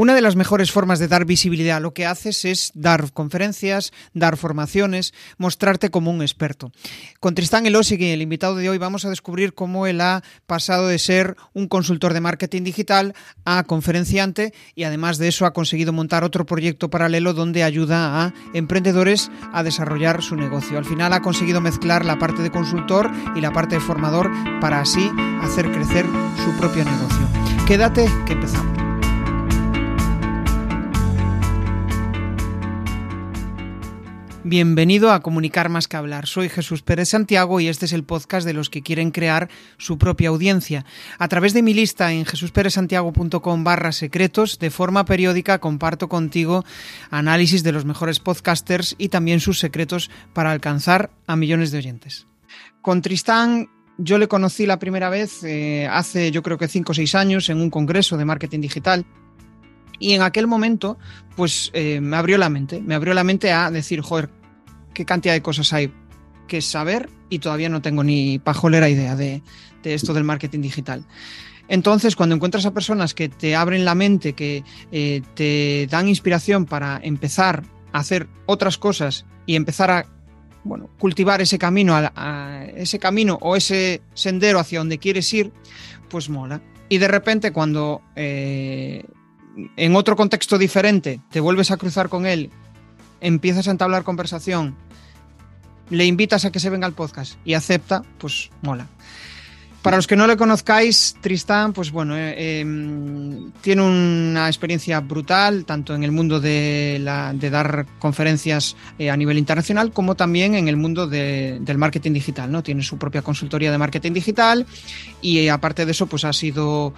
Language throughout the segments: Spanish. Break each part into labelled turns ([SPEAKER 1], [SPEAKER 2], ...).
[SPEAKER 1] Una de las mejores formas de dar visibilidad a lo que haces es dar conferencias, dar formaciones, mostrarte como un experto. Con Tristán Elosegui, el invitado de hoy, vamos a descubrir cómo él ha pasado de ser un consultor de marketing digital a conferenciante y además de eso ha conseguido montar otro proyecto paralelo donde ayuda a emprendedores a desarrollar su negocio. Al final ha conseguido mezclar la parte de consultor y la parte de formador para así hacer crecer su propio negocio. Quédate que empezamos. Bienvenido a Comunicar más que hablar. Soy Jesús Pérez Santiago y este es el podcast de los que quieren crear su propia audiencia. A través de mi lista en jesusperezsantiago.com barra secretos, de forma periódica comparto contigo análisis de los mejores podcasters y también sus secretos para alcanzar a millones de oyentes. Con Tristán yo le conocí la primera vez eh, hace yo creo que cinco o seis años en un congreso de marketing digital y en aquel momento, pues eh, me abrió la mente, me abrió la mente a decir, joder, qué cantidad de cosas hay que saber y todavía no tengo ni pajolera idea de, esto del marketing digital. Entonces, cuando encuentras a personas que te abren la mente, que eh, te dan inspiración para empezar a hacer otras cosas y empezar a bueno, cultivar ese camino, a, ese camino o ese sendero hacia donde quieres ir, pues mola. Y de repente, cuando eh, en otro contexto diferente te vuelves a cruzar con él, empiezas a entablar conversación le invitas a que se venga al podcast y acepta, pues mola. Para los que no le conozcáis, Tristán, pues bueno, eh, em, tiene una experiencia brutal, tanto en el mundo de, dar conferencias eh, a nivel internacional, como también en el mundo del marketing digital, ¿no? Tiene su propia consultoría de marketing digital y eh, aparte de eso, pues ha sido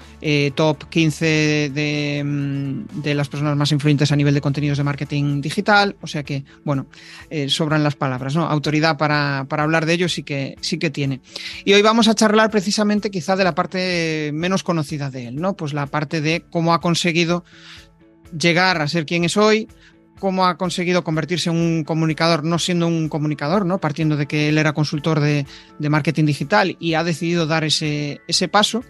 [SPEAKER 1] top 15 em, de, las personas más influyentes a nivel de contenidos de marketing digital. O sea que, bueno, sobran las palabras, ¿no? Autoridad para, para hablar de ello sí que, sí que tiene. Y hoy vamos a charlar precisamente precisamente quizá de la parte menos conocida de él, ¿no? Pues la parte de cómo ha conseguido llegar a ser quien es hoy, cómo ha conseguido convertirse en un comunicador, no siendo un comunicador, ¿no? Partiendo de que él era consultor de, marketing digital y ha decidido dar ese, ese paso.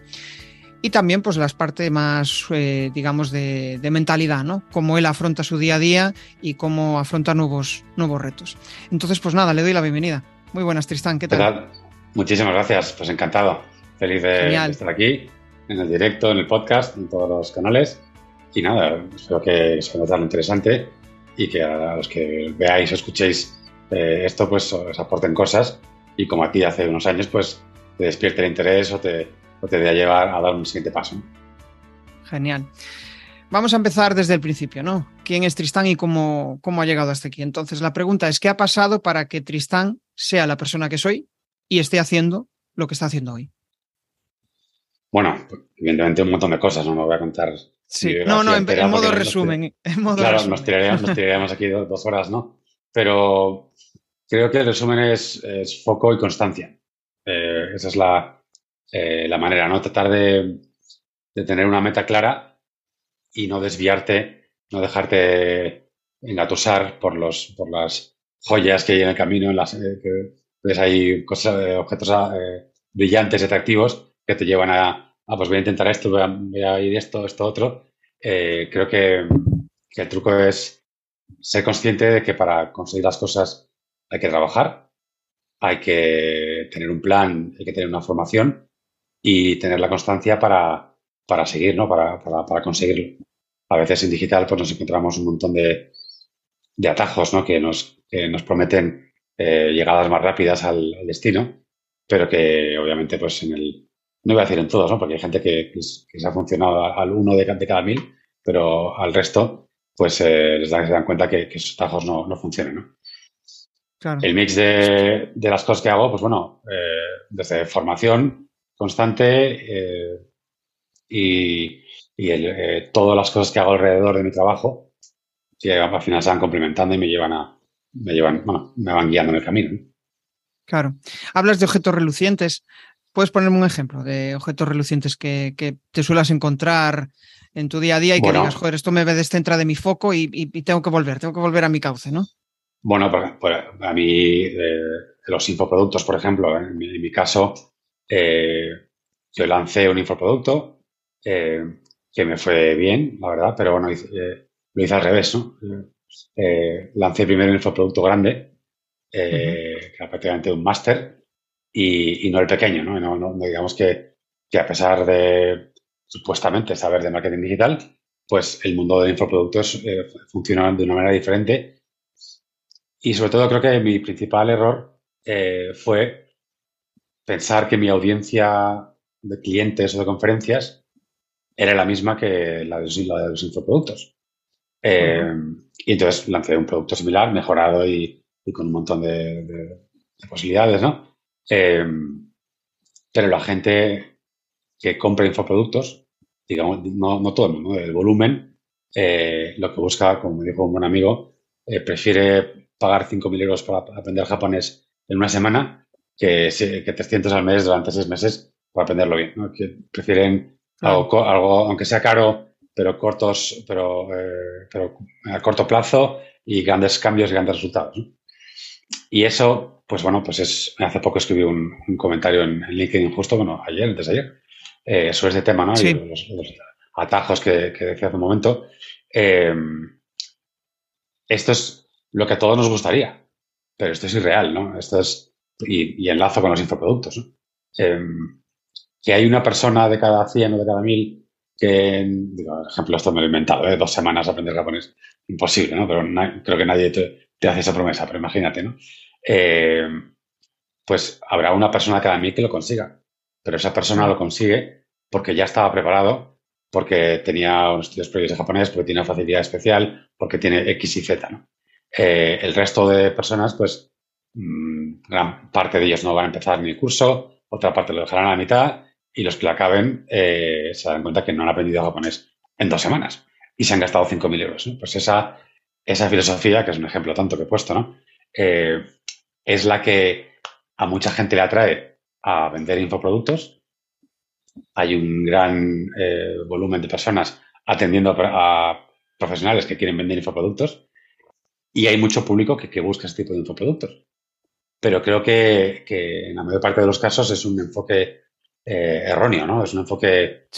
[SPEAKER 1] Y también, pues, las partes más, eh, digamos, de, mentalidad, ¿no? Cómo él afronta su día a día y cómo afronta nuevos, nuevos retos. Entonces, pues nada, le doy la bienvenida. Muy buenas, Tristán, ¿qué tal?
[SPEAKER 2] Muchísimas gracias, pues encantado. Feliz de estar aquí, en el directo, en el podcast, en todos los canales. Y nada, espero que sea algo interesante y que a los que veáis o escuchéis eh, esto, pues os aporten cosas y como a ti hace unos años, pues te despierte el interés o te, o te dé a llevar a dar un siguiente paso.
[SPEAKER 1] Genial. Vamos a empezar desde el principio, ¿no? ¿Quién es Tristán y cómo, cómo ha llegado hasta aquí? Entonces, la pregunta es, ¿qué ha pasado para que Tristán sea la persona que soy y esté haciendo lo que está haciendo hoy?
[SPEAKER 2] Bueno, evidentemente un montón de cosas, no me voy a contar.
[SPEAKER 1] Sí, no, no, en, modo resumen.
[SPEAKER 2] claro, Nos, tiraríamos, aquí dos, horas, ¿no? Pero creo que el resumen es, foco y constancia. Eh, esa es la, eh, la, manera, ¿no? Tratar de, de, tener una meta clara y no desviarte, no dejarte engatusar por, los, por las joyas que hay en el camino, en las, eh, ves ahí cosas, eh, objetos eh, brillantes y atractivos que te llevan a, ah, pues voy a intentar esto, voy a, ir esto, esto, otro. Eh, creo que, el truco es ser consciente de que para conseguir las cosas hay que trabajar, hay que tener un plan, hay que tener una formación y tener la constancia para, para seguir, ¿no? Para, para, conseguirlo. A veces en digital pues nos encontramos un montón de, de atajos, ¿no? Que nos, que nos prometen eh, llegadas más rápidas al, destino, pero que obviamente pues en el, no voy a decir en todos, ¿no? porque hay gente que, se ha funcionado al uno de, cada mil, pero al resto pues eh, les dan, se dan cuenta que, esos tajos no, no funcionan. ¿no? El mix de, de, las cosas que hago, pues bueno, eh, desde formación constante y, y el, todas las cosas que hago alrededor de mi trabajo, que al final se van complementando y me llevan a, me llevan, bueno, me van guiando en el camino.
[SPEAKER 1] Claro. Hablas de objetos relucientes. ¿Puedes ponerme un ejemplo de objetos relucientes que, te suelas encontrar en tu día a día y que digas, joder, esto me descentra de mi foco y, tengo que volver, tengo que volver a mi cauce, ¿no?
[SPEAKER 2] Bueno, pues, a mí, los infoproductos, por ejemplo, en mi, caso, eh, yo lancé un infoproducto, eh, que me fue bien, la verdad, pero bueno, eh, lo hice al revés, ¿no? Eh, lancé primero el infoproducto grande, que era prácticamente un máster, y, no el pequeño, ¿no? No, digamos que, que, a pesar de supuestamente saber de marketing digital, pues el mundo de infoproductos funciona de una manera diferente. Y sobre todo creo que mi principal error fue pensar que mi audiencia de clientes o de conferencias era la misma que la de, los infoproductos. Eh, y entonces lancé un producto similar, mejorado y, con un montón de, posibilidades, ¿no? Eh, pero la gente que compra infoproductos, digamos, no, todo el mundo, el volumen, eh, lo que busca, como dijo un buen amigo, prefiere pagar 5.000 euros para aprender japonés en una semana que, que 300 al mes durante seis meses para aprenderlo bien, ¿no? que prefieren algo, algo, aunque sea caro, pero cortos, pero, eh, pero a corto plazo y grandes cambios y grandes resultados. Y eso, pues bueno, pues es, hace poco escribí un, comentario en, LinkedIn justo, bueno, ayer, antes de ayer, eh, sobre este tema, ¿no? Y los, atajos que, que, decía hace un momento. Eh, esto es lo que a todos nos gustaría, pero esto es irreal, ¿no? Esto es, y, y enlazo con los infoproductos, ¿no? que hay una persona de cada 100 o de cada 1000 que, digo, por ejemplo, esto me lo he inventado, ¿eh? dos semanas aprender japonés, imposible, ¿no? Pero creo que nadie te, hace esa promesa, pero imagínate, ¿no? Eh, pues habrá una persona cada 1000 que lo consiga, pero esa persona lo consigue porque ya estaba preparado, porque tenía unos estudios previos de japonés, porque tiene una facilidad especial, porque tiene X y Z, ¿no? Eh, el resto de personas, pues, mm, gran parte de ellos no van a empezar ni el curso, otra parte lo dejarán a la mitad y los que la acaben eh, se dan cuenta que no han aprendido japonés en dos semanas y se han gastado 5.000 euros. Pues esa, esa filosofía, que es un ejemplo tanto que he puesto, ¿no? Eh, es la que a mucha gente le atrae a vender infoproductos. Hay un gran eh, volumen de personas atendiendo a, profesionales que quieren vender infoproductos y hay mucho público que, que busca este tipo de infoproductos. Pero creo que, que, en la mayor parte de los casos es un enfoque eh, erróneo, ¿no? Es un enfoque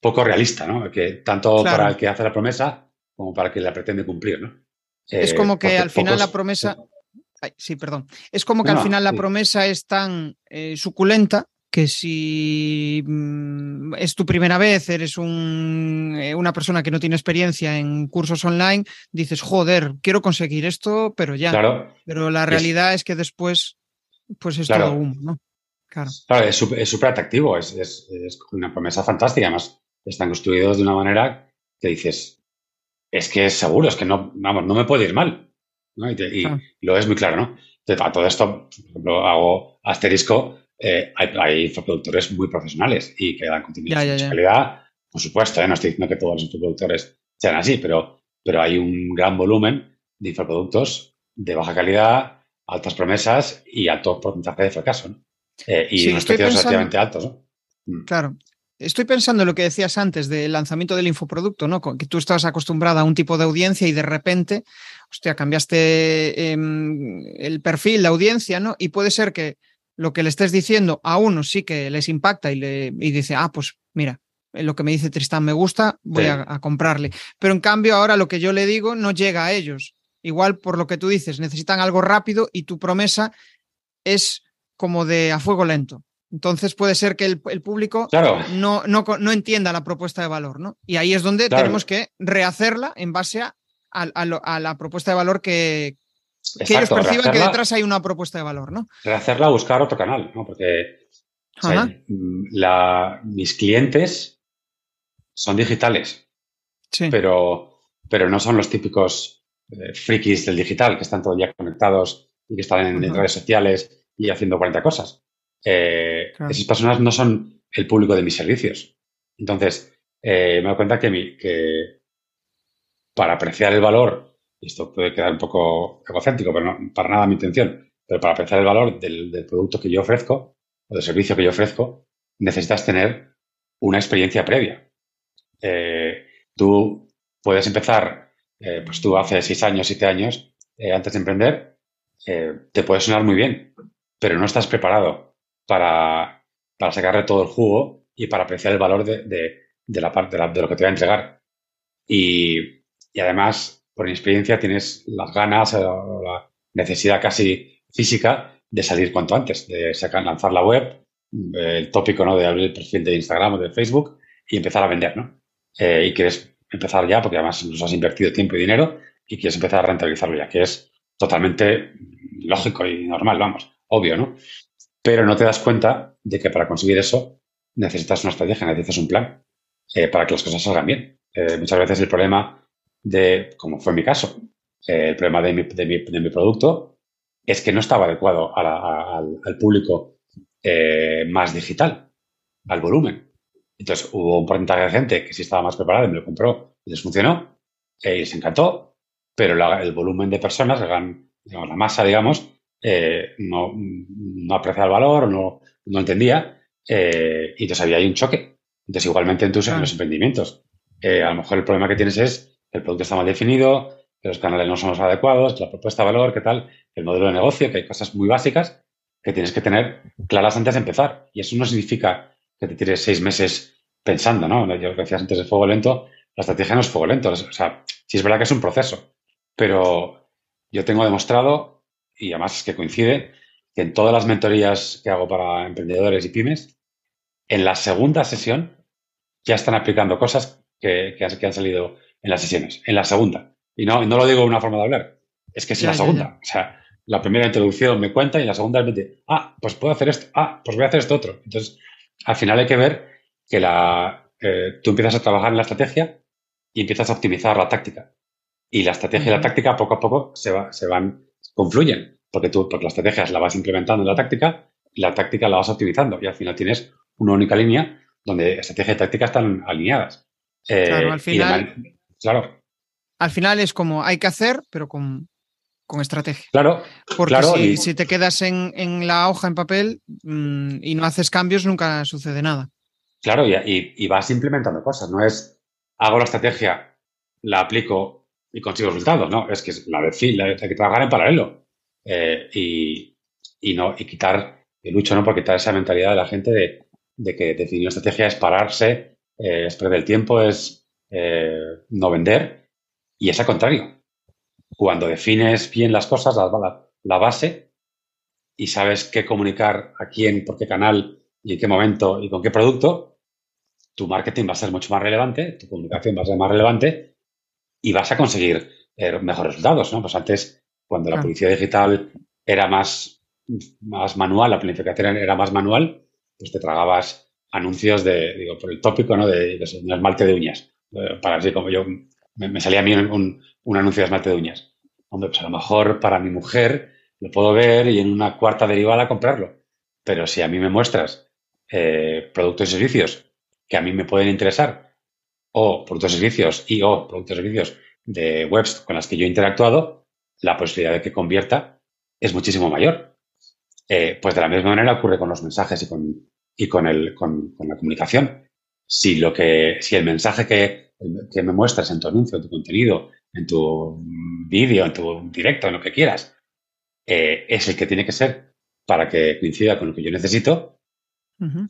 [SPEAKER 2] poco realista, ¿no? Que tanto para el que hace la promesa como para que la pretende cumplir, ¿no?
[SPEAKER 1] es eh, como que al final la promesa. sí, perdón. Es como que al final la promesa es tan eh, suculenta que si mm, es tu primera vez, eres un, una persona que no tiene experiencia en cursos online, dices, joder, quiero conseguir esto, pero ya. Pero la realidad es, que después, pues es todo humo, ¿no?
[SPEAKER 2] Claro, es súper atractivo, es, una promesa fantástica. Además, están construidos de una manera que dices, es que es seguro, es que no, vamos, no me puede ir mal. Y, lo es muy claro, ¿no? Entonces, todo esto, por ejemplo, hago asterisco, eh, hay, hay infoproductores muy profesionales y que dan contenido de calidad. Por supuesto, ¿eh? no estoy diciendo que todos los infoproductores sean así, pero, pero hay un gran volumen de infoproductos de baja calidad, altas promesas y alto porcentaje de fracaso. ¿no? Eh, y unos precios relativamente altos, ¿no?
[SPEAKER 1] Mm. Claro. Estoy pensando en lo que decías antes del lanzamiento del infoproducto, ¿no? Que tú estabas acostumbrada a un tipo de audiencia y de repente, hostia, cambiaste em, el perfil, la audiencia, ¿no? Y puede ser que lo que le estés diciendo a uno sí que les impacta y, le, y dice, ah, pues mira, lo que me dice Tristán me gusta, voy a, a, comprarle. Pero en cambio ahora lo que yo le digo no llega a ellos. Igual por lo que tú dices, necesitan algo rápido y tu promesa es como de a fuego lento. Entonces puede ser que el, público no, no, entienda la propuesta de valor, ¿no? Y ahí es donde tenemos que rehacerla en base a, a, la propuesta de valor que, ellos perciban que detrás hay una propuesta de valor, ¿no?
[SPEAKER 2] Rehacerla, buscar otro canal, ¿no? Porque la, mis clientes son digitales, sí. pero, pero no son los típicos eh, frikis del digital que están todo el día conectados y que están en redes sociales y haciendo 40 cosas. Eh, esas personas no son el público de mis servicios. Entonces, eh, me doy cuenta que, mi, que para apreciar el valor, y esto puede quedar un poco egocéntrico, pero no, para nada mi intención, pero para apreciar el valor del, producto que yo ofrezco o del servicio que yo ofrezco, necesitas tener una experiencia previa. Eh, tú puedes empezar, pues tú hace seis años, siete años, antes de emprender, te puede sonar muy bien, pero no estás preparado para, sacarle todo el jugo y para apreciar el valor de, de la parte de, lo que te voy a entregar. Y, además, por experiencia, tienes las ganas o la necesidad casi física de salir cuanto antes, de sacar, lanzar la web, el tópico ¿no? de abrir el perfil de Instagram o de Facebook y empezar a vender, ¿no? Eh, y quieres empezar ya, porque además nos has invertido tiempo y dinero y quieres empezar a rentabilizarlo ya, que es totalmente lógico y normal, vamos, obvio, ¿no? Pero no te das cuenta de que para conseguir eso necesitas una estrategia, necesitas un plan eh, para que las cosas salgan bien. Eh, muchas veces el problema de, como fue mi caso, el problema de mi, producto es que no estaba adecuado al, público más digital, al volumen. Entonces hubo un porcentaje de gente que sí estaba más preparada y me lo compró y les funcionó eh, y les encantó, pero el volumen de personas, digamos, la masa, digamos, eh, no, no aprecia el valor no, no entendía eh, y entonces había ahí un choque. Entonces igualmente en, tus, en los emprendimientos. a lo mejor el problema que tienes es que el producto está mal definido, que los canales no son los adecuados, que la propuesta de valor, qué tal, el modelo de negocio, que hay cosas muy básicas que tienes que tener claras antes de empezar. Y eso no significa que te tires seis meses pensando, ¿no? Yo lo que decías antes de fuego lento, la estrategia no es fuego lento. O sea, sí es verdad que es un proceso, pero yo tengo demostrado, y además es que coincide, que en todas las mentorías que hago para emprendedores y pymes, en la segunda sesión ya están aplicando cosas que, han, salido en las sesiones. En la segunda. Y no, no lo digo de una forma de hablar. Es que es la segunda. O sea, la primera introducción me cuenta y la segunda me dice, ah, pues puedo hacer esto, ah, pues voy a hacer esto otro. Entonces, al final hay que ver que la, eh, tú empiezas a trabajar en la estrategia y empiezas a optimizar la táctica. Y la estrategia y la táctica poco a poco se, va, se van, confluyen, porque tú, porque la estrategia la vas implementando en la táctica y la táctica la vas optimizando. Y al final tienes una única línea donde estrategia y táctica están alineadas.
[SPEAKER 1] Eh, claro, al final. claro. Al final es como hay que hacer, pero con, con estrategia.
[SPEAKER 2] Claro.
[SPEAKER 1] Porque si, si, te quedas en, en, la hoja en papel mm, y no haces cambios, nunca sucede nada.
[SPEAKER 2] Claro, y, vas implementando cosas. No es hago la estrategia, la aplico y consigo resultados. No, es que la de hay que trabajar en paralelo. Eh, y, no, y quitar, y lucho, ¿no? Por quitar esa mentalidad de la gente de, de que definir una estrategia es pararse, eh, es perder el tiempo, es eh, no vender. Y es al contrario cuando defines bien las cosas, la, la, base, y sabes qué comunicar a quién, por qué canal y en qué momento y con qué producto, tu marketing va a ser mucho más relevante, tu comunicación va a ser más relevante y vas a conseguir eh, mejores resultados, ¿no? Pues antes, cuando la publicidad digital era más, más manual, la planificación era más manual, pues te tragabas anuncios de, digo, por el tópico, ¿no? De, un esmalte de uñas. Eh, para así como yo, me, salía a mí un, un anuncio de esmalte de uñas. Hombre, pues a lo mejor para mi mujer lo puedo ver y en una cuarta derivada comprarlo. Pero si a mí me muestras eh, productos y servicios que a mí me pueden interesar, o productos y servicios y o productos y servicios de webs con las que yo he interactuado, la posibilidad de que convierta es muchísimo mayor. Eh, pues de la misma manera ocurre con los mensajes y con, y con, el, con, la comunicación. Si, lo que, si el mensaje que, que me muestras en tu anuncio, en tu contenido, en tu vídeo, en tu directo, en lo que quieras, eh, es el que tiene que ser para que coincida con lo que yo necesito,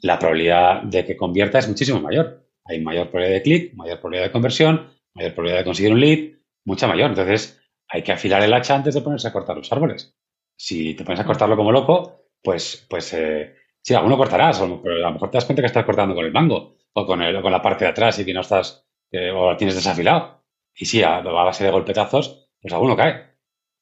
[SPEAKER 2] la probabilidad de que convierta es muchísimo mayor. Hay mayor probabilidad de clic, mayor probabilidad de conversión, mayor probabilidad de conseguir un lead, mucha mayor. Entonces, hay que afilar el hacha antes de ponerse a cortar los árboles. Si te pones a cortarlo como loco, pues, pues eh, sí, alguno cortarás, pero a lo mejor te das cuenta que estás cortando con el mango o con, el, con la parte de atrás y que no estás, eh, o la tienes desafilado. Y sí, a, base de golpetazos, pues alguno cae.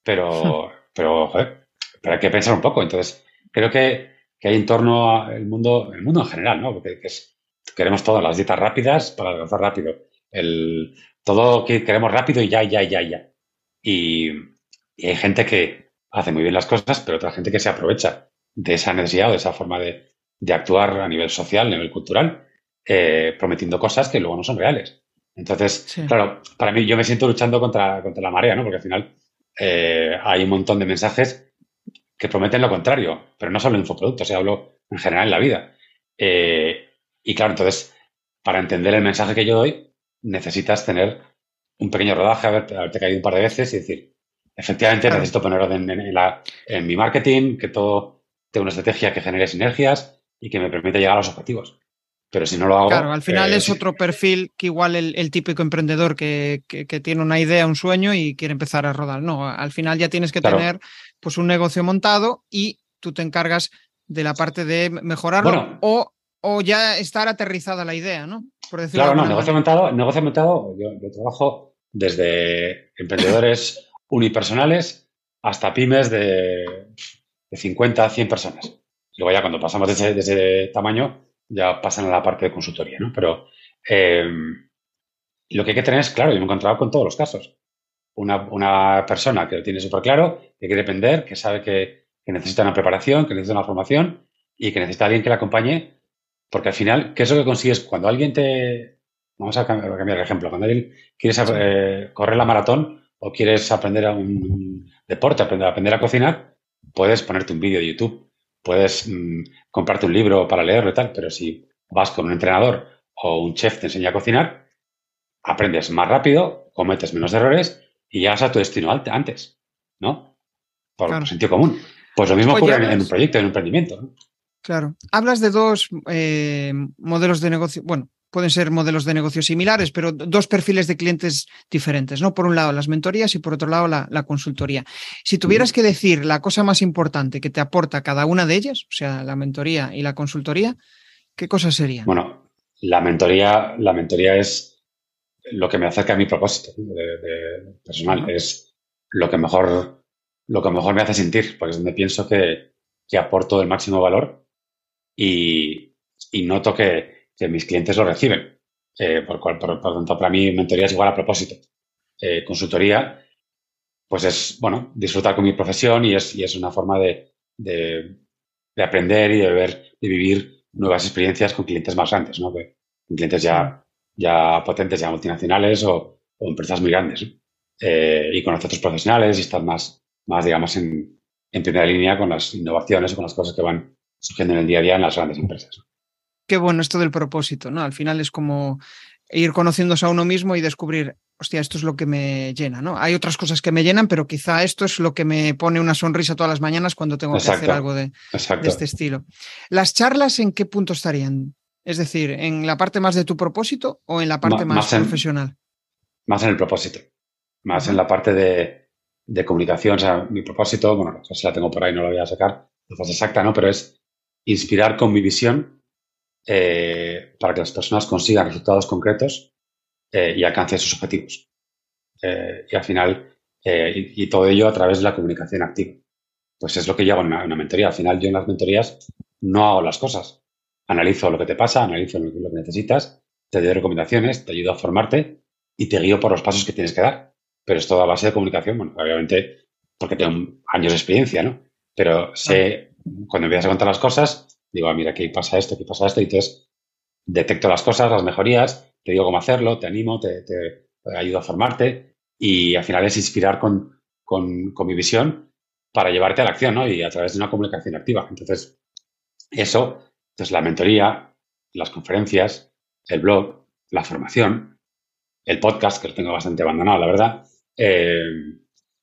[SPEAKER 2] Pero, pero, joder, pero hay que pensar un poco. Entonces, creo que, que hay en torno al mundo, el mundo en general, ¿no? Porque es, queremos todas las dietas rápidas para avanzar rápido. El, todo que queremos rápido y ya, ya, ya, ya. Y, y, hay gente que hace muy bien las cosas, pero otra gente que se aprovecha de esa necesidad o de esa forma de, de actuar a nivel social, a nivel cultural, eh, prometiendo cosas que luego no son reales. Entonces, claro, para mí yo me siento luchando contra, contra la marea, ¿no? Porque al final eh, hay un montón de mensajes que prometen lo contrario, pero no solo en infoproductos, se hablo en general en la vida. Eh, y claro, entonces, para entender el mensaje que yo doy, necesitas tener un pequeño rodaje, haberte caído un par de veces y decir, efectivamente necesito poner orden en, la, en mi marketing, que todo tenga una estrategia que genere sinergias y que me permita llegar a los objetivos. Pero si no lo hago.
[SPEAKER 1] Claro, al final es otro perfil que igual el, típico emprendedor que, tiene una idea, un sueño y quiere empezar a rodar. No, al final ya tienes que tener pues un negocio montado y tú te encargas de la parte de mejorarlo o, o, ya estar aterrizada la idea, ¿no?
[SPEAKER 2] claro, no, negocio montado, negocio montado, yo, trabajo desde emprendedores unipersonales hasta pymes de, de 50 a 100 personas. Luego ya cuando pasamos de ese, tamaño ya pasan a la parte de consultoría, ¿no? Pero eh, lo que hay que tener es claro, yo me he encontrado con todos los casos. Una, persona que lo tiene súper claro, que quiere depender, que sabe que, necesita una preparación, que necesita una formación y que necesita alguien que la acompañe, porque al final, ¿qué es lo que consigues? Cuando alguien te... Vamos a cambiar, el ejemplo. Cuando alguien quieres eh, correr la maratón o quieres aprender a un, deporte, aprender, aprender a cocinar, puedes ponerte un vídeo de YouTube, puedes mm, comprarte un libro para leerlo y tal, pero si vas con un entrenador o un chef te enseña a cocinar, aprendes más rápido, cometes menos errores y llegas a tu destino antes, ¿no? Por sentido común. Pues lo mismo ocurre en, un proyecto, en un emprendimiento.
[SPEAKER 1] Claro. Hablas de dos eh, modelos de negocio, bueno, pueden ser modelos de negocio similares, pero dos perfiles de clientes diferentes, ¿no? Por un lado las mentorías y por otro lado la, consultoría. Si tuvieras que decir la cosa más importante que te aporta cada una de ellas, o sea, la mentoría y la consultoría, ¿qué cosa sería?
[SPEAKER 2] Bueno, la mentoría, la mentoría es lo que me acerca a mi propósito de, personal. Es lo que mejor, lo que mejor me hace sentir, porque es donde pienso que, aporto el máximo valor y, noto que, mis clientes lo reciben. Eh, por, por, por, tanto, para mí mentoría es igual a propósito. Eh, consultoría, pues es, bueno, disfrutar con mi profesión y es, y es una forma de, de, aprender y de ver, de vivir nuevas experiencias con clientes más grandes, ¿no? con clientes ya ya potentes, ya multinacionales o, empresas muy grandes. Eh, y conocer a otros profesionales y estar más, más digamos, en, en, primera línea con las innovaciones o con las cosas que van surgiendo en el día a día en las grandes empresas.
[SPEAKER 1] Qué bueno esto del propósito, ¿no? Al final es como ir conociéndose a uno mismo y descubrir, hostia, esto es lo que me llena, ¿no? Hay otras cosas que me llenan, pero quizá esto es lo que me pone una sonrisa todas las mañanas cuando tengo que hacer algo de, de, este estilo. ¿Las charlas en qué punto estarían? Es decir, ¿en la parte más de tu propósito o en la parte más, profesional?
[SPEAKER 2] más en el propósito. Más en la parte de, comunicación. O sea, mi propósito, bueno, no sé si la tengo por ahí, no lo voy a sacar, no es exacta, ¿no? Pero es inspirar con mi visión eh, para que las personas consigan resultados concretos eh, y alcancen sus objetivos. Eh, y al final, y, todo ello a través de la comunicación activa. Pues es lo que llevo en una mentoría. Al final, yo en las mentorías no hago las cosas analizo lo que te pasa, analizo lo que necesitas, te doy recomendaciones, te ayudo a formarte y te guío por los pasos que tienes que dar. Pero es todo a base de comunicación, bueno, obviamente porque tengo años de experiencia, ¿no? Pero sé, cuando empiezas a contar las cosas, digo, ah, mira, aquí pasa esto, aquí pasa esto, y entonces detecto las cosas, las mejorías, te digo cómo hacerlo, te animo, te, ayudo a formarte y al final es inspirar con, con, mi visión para llevarte a la acción, ¿no? Y a través de una comunicación activa. Entonces, eso entonces, la mentoría, las conferencias, el blog, la formación, el podcast, que lo tengo bastante abandonado, la verdad, eh,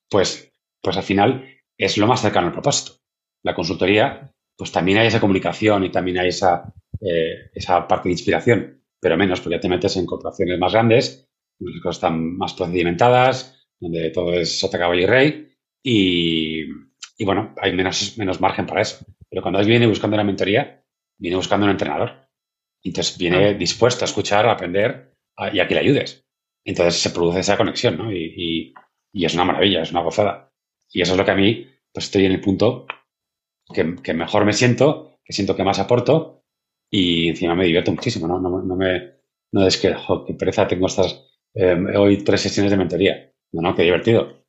[SPEAKER 2] pues, pues al final es lo más cercano al propósito. La consultoría, pues también hay esa comunicación y también hay esa, eh, esa parte de inspiración, pero menos, porque ya te metes en corporaciones más grandes, donde las cosas están más procedimentadas, donde todo es sota, caballo y rey, y, y bueno, hay menos, menos margen para eso. Pero cuando alguien viene buscando una mentoría, viene buscando un entrenador. Entonces viene dispuesto a escuchar, a aprender y a que le ayudes. Entonces se produce esa conexión, ¿no? Y, es una maravilla, es una gozada. Y eso es lo que a mí, pues estoy en el punto que, mejor me siento, que siento que más aporto y encima me divierto muchísimo, ¿no? No, me, no es que, jo, qué pereza, tengo estas, eh, hoy tres sesiones de mentoría. No, no, qué divertido.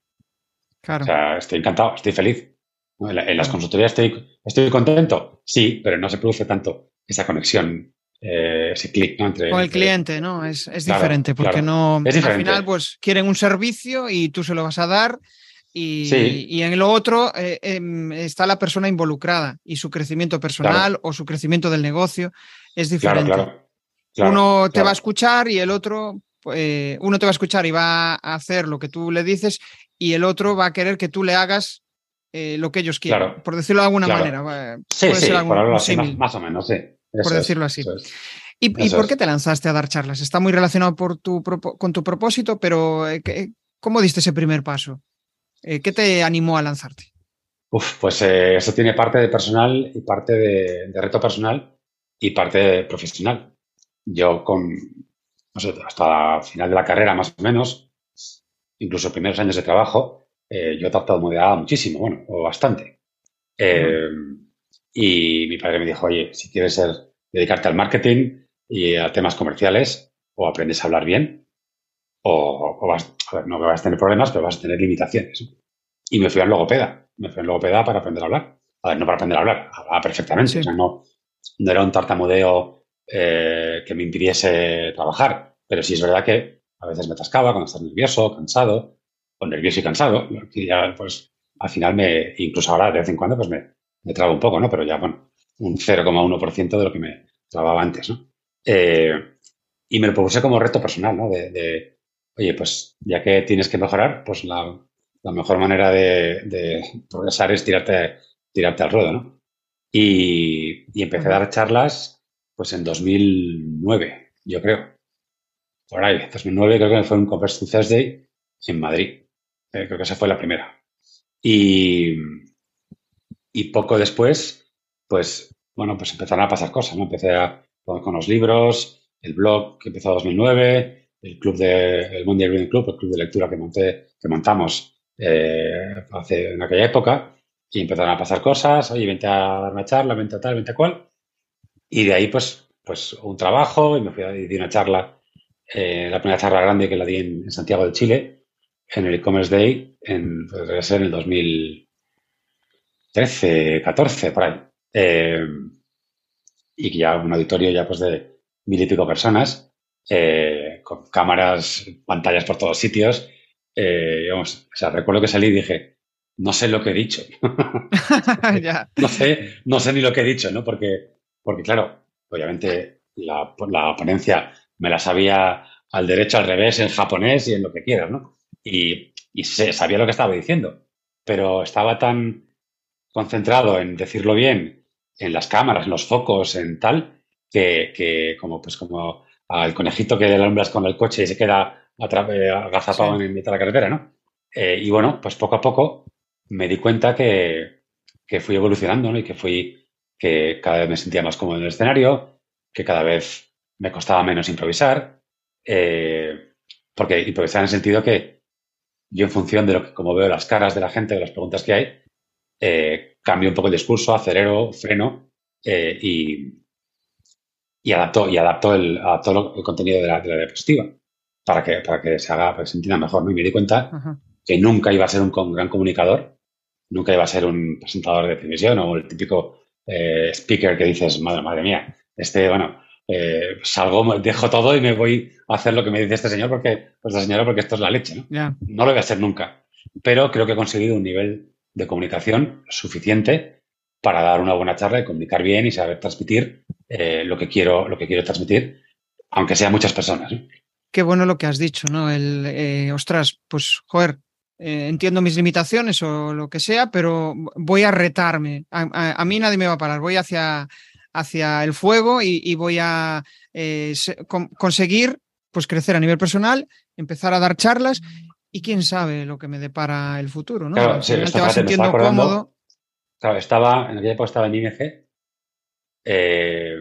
[SPEAKER 2] Claro. O sea, estoy encantado, estoy feliz. En, las consultorías estoy, estoy contento, sí, pero no se produce tanto esa conexión, eh, ese clic entre...
[SPEAKER 1] Con el cliente, ¿no? Es, diferente, porque no... Al final, pues quieren un servicio y tú se lo vas a dar y, en lo otro eh, em, está la persona involucrada y su crecimiento personal o su crecimiento del negocio es diferente. uno te va a escuchar y el otro, eh, uno te va a escuchar y va a hacer lo que tú le dices y el otro va a querer que tú le hagas eh, lo que ellos quieren, por decirlo de alguna manera.
[SPEAKER 2] Sí, sí, por más, o menos, sí.
[SPEAKER 1] por decirlo así. ¿Y, por qué te lanzaste a dar charlas? Está muy relacionado por tu, con tu propósito, pero eh, ¿cómo diste ese primer paso? Eh, ¿Qué te animó a lanzarte?
[SPEAKER 2] Uf, pues eh, eso tiene parte de personal y parte de, reto personal y parte profesional. Yo con, no sé, hasta final de la carrera más o menos, incluso primeros años de trabajo, yo he tratado modelada muchísimo, bueno, o bastante. y mi padre me dijo, oye, si quieres ser, dedicarte al marketing, y a temas comerciales, o aprendes a hablar bien, o, vas, a ver, no vas a tener problemas, pero vas a tener limitaciones. Y me fui al logopeda. Me fui al logopeda para aprender a hablar. A ver, no para aprender a hablar, hablaba perfectamente. O sea, no, no era un tartamudeo eh, que me impidiese trabajar. Pero sí es verdad que a veces me atascaba cuando estás nervioso, cansado, o nervioso y cansado. Y ya, pues, al final me, incluso ahora de vez en cuando, pues me, me trabo un poco, ¿no? Pero ya, bueno, un 0,1% de lo que me trababa antes, ¿no? Eh, y me lo propuse como reto personal, ¿no? De, oye, pues ya que tienes que mejorar, pues la, mejor manera de, progresar es tirarte, tirarte al ruedo, ¿no? Y, empecé a dar charlas, pues en 2009, yo creo. Por ahí, 2009 creo que fue un Converse Thursday en Madrid. Eh, creo que esa fue la primera. Y, y poco después, pues, bueno, pues empezaron a pasar cosas, ¿no? Empecé a, con los libros, el blog que empezó en 2009, el club de, el Monday Reading Club, el club de lectura que monté, que montamos eh, hace, en aquella época, y empezaron a pasar cosas, oye, vente a dar una charla, vente a tal, vente a cual, y de ahí, pues, pues un trabajo, y me fui a di una charla, eh, la primera charla grande que la di en, Santiago de Chile, en el e-commerce day, en, pues, debe ser en el 2013, 14, por ahí. Eh, y que ya un auditorio ya pues de mil y pico personas, eh, con cámaras, pantallas por todos sitios. Eh, o sea, recuerdo que salí y dije, no sé lo que he dicho. no, sé, no sé ni lo que he dicho, ¿no? Porque, porque claro, obviamente la, la ponencia me la sabía al derecho, al revés, en japonés y en lo que quieras, ¿no? Y, y sabía lo que estaba diciendo, pero estaba tan concentrado en decirlo bien en las cámaras, en los focos, en tal, que, como pues como al conejito que le alumbras con el coche y se queda eh, agazapado en mitad de la carretera, ¿no? Eh, y bueno, pues poco a poco me di cuenta que, fui evolucionando, ¿no? Y que fui, que cada vez me sentía más cómodo en el escenario, que cada vez me costaba menos improvisar, eh, porque improvisar en el sentido que yo en función de lo que, como veo las caras de la gente, de las preguntas que hay, eh, cambio un poco el discurso, acelero, freno eh, y, y adapto, y adapto, el, el contenido de la, diapositiva para que, para que se haga, para que se entienda mejor. Y me di cuenta que nunca iba a ser un, gran comunicador, nunca iba a ser un presentador de televisión o el típico eh, speaker que dices, madre, madre mía, este, bueno, eh, salgo, dejo todo y me voy a hacer lo que me dice este señor porque, pues esta señora, porque esto es la leche, ¿no? No lo voy a hacer nunca. Pero creo que he conseguido un nivel de comunicación suficiente para dar una buena charla y comunicar bien y saber transmitir eh, lo, que quiero, lo que quiero transmitir, aunque sean muchas personas.
[SPEAKER 1] Qué bueno lo que has dicho, ¿no? El, eh, ostras, pues, joder, eh, entiendo mis limitaciones o lo que sea, pero voy a retarme. A, mí nadie me va a parar. Voy hacia, hacia el fuego y, voy a conseguir pues crecer a nivel personal, empezar a dar charlas y quién sabe lo que me depara el futuro, ¿no?
[SPEAKER 2] Claro, sí, te vas sintiendo cómodo. Claro, estaba, en aquella época estaba en ING eh,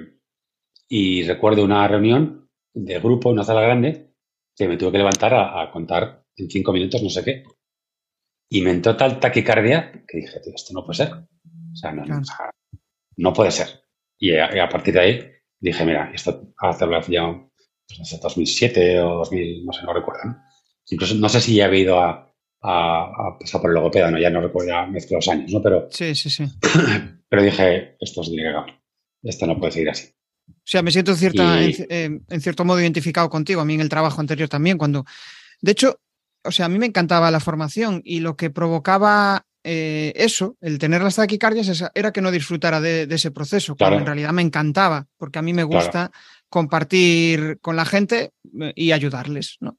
[SPEAKER 2] y recuerdo una reunión de grupo, una sala grande, que me tuve que levantar a, contar en cinco minutos no sé qué. Y me entró tal taquicardia que dije, tío, esto no puede ser. O sea, no, no, puede ser. Y a, partir de ahí dije, mira, esto hace ya, pues no sé, 2007 o 2000, no sé, no recuerdo, ¿no? Incluso no sé si ya he ido a, a, pasar por el logopeda, ¿no? ya no recuerdo, ya mezclo los años, ¿no? Pero,
[SPEAKER 1] sí, sí, sí.
[SPEAKER 2] pero dije, esto es tiene Esto no puede seguir así.
[SPEAKER 1] O sea, me siento cierta, en, cierto modo identificado contigo, a mí en el trabajo anterior también, cuando... De hecho, o sea, a mí me encantaba la formación y lo que provocaba eh, eso, el tener las taquicardias, era que no disfrutara de, ese proceso, cuando en realidad me encantaba, porque a mí me gusta compartir con la gente eh, y ayudarles. ¿no?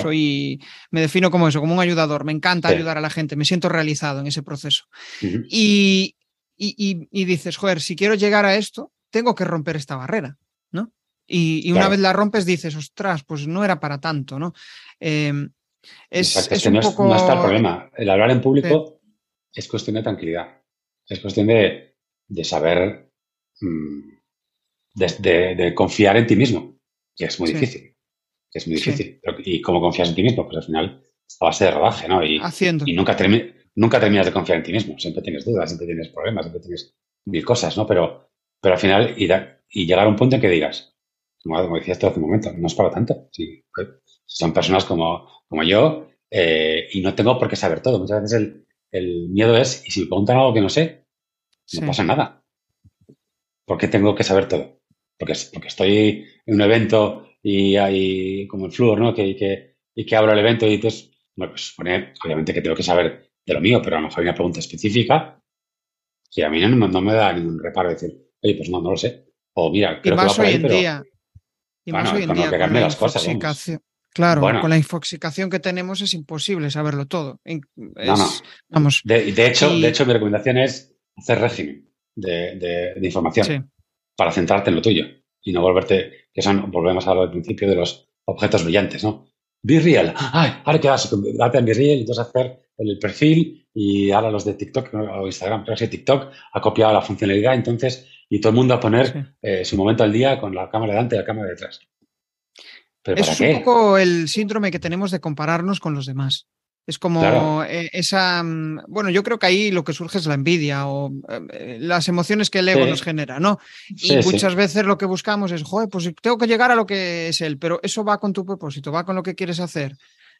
[SPEAKER 1] Soy, me defino como eso, como un ayudador. Me encanta ayudar a la gente, me siento realizado en ese proceso. y, y, y, dices, joder, si quiero llegar a esto, tengo que romper esta barrera, ¿no? Y, una vez la rompes dices, ostras, pues no era para tanto, ¿no? Em,
[SPEAKER 2] es, que no, está el problema. El hablar en público es cuestión de tranquilidad. Es cuestión de, saber, mm, de, confiar en ti mismo, que es muy difícil. es muy difícil. ¿Y cómo confías en ti mismo? Pues al final a base de rodaje, ¿no? Y,
[SPEAKER 1] Haciendo.
[SPEAKER 2] y nunca, nunca terminas de confiar en ti mismo. Siempre tienes dudas, siempre tienes problemas, siempre tienes mil cosas, ¿no? Pero, pero al final, y, y llegar a un punto en que digas, como, decías tú hace un momento, no es para tanto. Sí, pues, son personas como, como yo eh, y no tengo por qué saber todo. Muchas veces el, el miedo es, y si me preguntan algo que no sé, no pasa nada. ¿Por qué tengo que saber todo? Porque, porque estoy en un evento y hay como el flúor, ¿no? Que, que, y que abro el evento y entonces, bueno, pues obviamente que tengo que saber de lo mío, pero a lo mejor hay una pregunta específica que a mí no, no me da ningún reparo decir, oye, pues no, no lo sé. O mira, creo que va por ahí, pero, día.
[SPEAKER 1] Y más hoy en día, con la las Claro, con la infoxicación que tenemos es imposible saberlo todo. no, no. Vamos.
[SPEAKER 2] De, hecho, de hecho, mi recomendación es hacer régimen de, información para centrarte en lo tuyo y no volverte, que son, volvemos a lo del principio de los objetos brillantes, ¿no? Be real. Ay, ahora qué haces, date en Be real y entonces hacer el perfil y ahora los de TikTok o Instagram, pero si TikTok ha copiado la funcionalidad, entonces y todo el mundo a poner eh, su momento al día con la cámara delante y la cámara detrás.
[SPEAKER 1] ¿Pero es un poco el síndrome que tenemos de compararnos con los demás. Es como eh, esa. Mm, bueno, yo creo que ahí lo que surge es la envidia o eh, las emociones que el ego nos genera, ¿no? Y muchas veces lo que buscamos es, joder, pues tengo que llegar a lo que es él, pero eso va con tu propósito, va con lo que quieres hacer.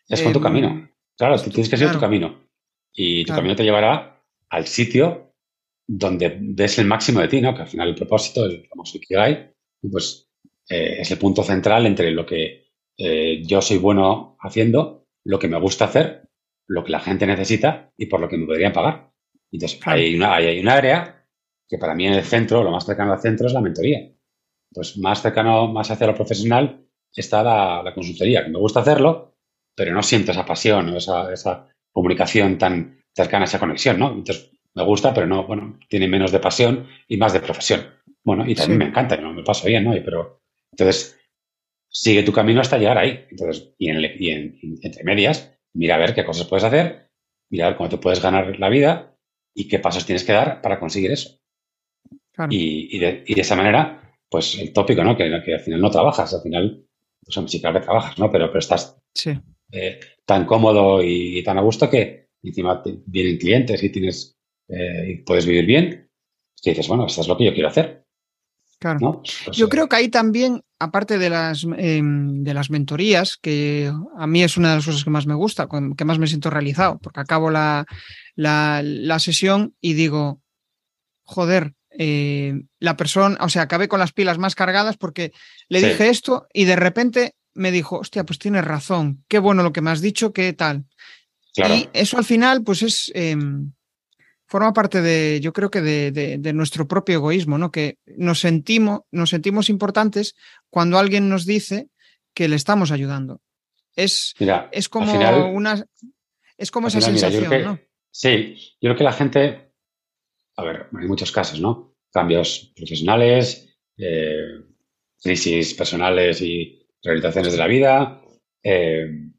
[SPEAKER 2] Es con tu em, camino. Claro, tienes que ser tu camino. Y tu camino te llevará al sitio donde ves el máximo de ti, ¿no? Que al final el propósito, el famoso Ikigai, pues eh, es el punto central entre lo que eh, yo soy bueno haciendo, lo que me gusta hacer, lo que la gente necesita y por lo que me podrían pagar. Entonces, hay, una, hay, una área que para mí en el centro, lo más cercano al centro es la mentoría. Pues más cercano, más hacia lo profesional está la, consultoría, que me gusta hacerlo, pero no siento esa pasión o esa, esa comunicación tan cercana, esa conexión, ¿no? Entonces, me gusta, pero no, bueno, tiene menos de pasión y más de profesión. Bueno, y también me encanta, ¿no? me paso bien, ¿no? Pero, entonces, sigue tu camino hasta llegar ahí. Entonces, y, en, entre medias, mira a ver qué cosas puedes hacer, mira a ver cómo te puedes ganar la vida y qué pasos tienes que dar para conseguir eso. Y, de, esa manera, pues el tópico, ¿no? Que, al final no trabajas, al final, pues sí, claro que trabajas, ¿no? Pero, pero estás eh, tan cómodo y, tan a gusto que encima vienen clientes y tienes eh, y puedes vivir bien, que dices, bueno, esto es lo que yo quiero hacer.
[SPEAKER 1] Claro. Pues, yo eh, creo que ahí también, aparte de las, em, de las mentorías, que a mí es una de las cosas que más me gusta, que más me siento realizado, porque acabo la, la, sesión y digo, joder, eh, la persona, o sea, acabé con las pilas más cargadas porque le dije esto y de repente me dijo, hostia, pues tienes razón, qué bueno lo que me has dicho, qué tal. Y eso al final, pues es, em, forma parte de, yo creo que de, nuestro propio egoísmo, ¿no? Que nos sentimos, nos sentimos importantes cuando alguien nos dice que le estamos ayudando. Es, es como una es como esa sensación, ¿no?
[SPEAKER 2] Sí, yo creo que la gente, a ver, hay muchos casos, ¿no? Cambios profesionales, eh, crisis personales y realizaciones de la vida, eh,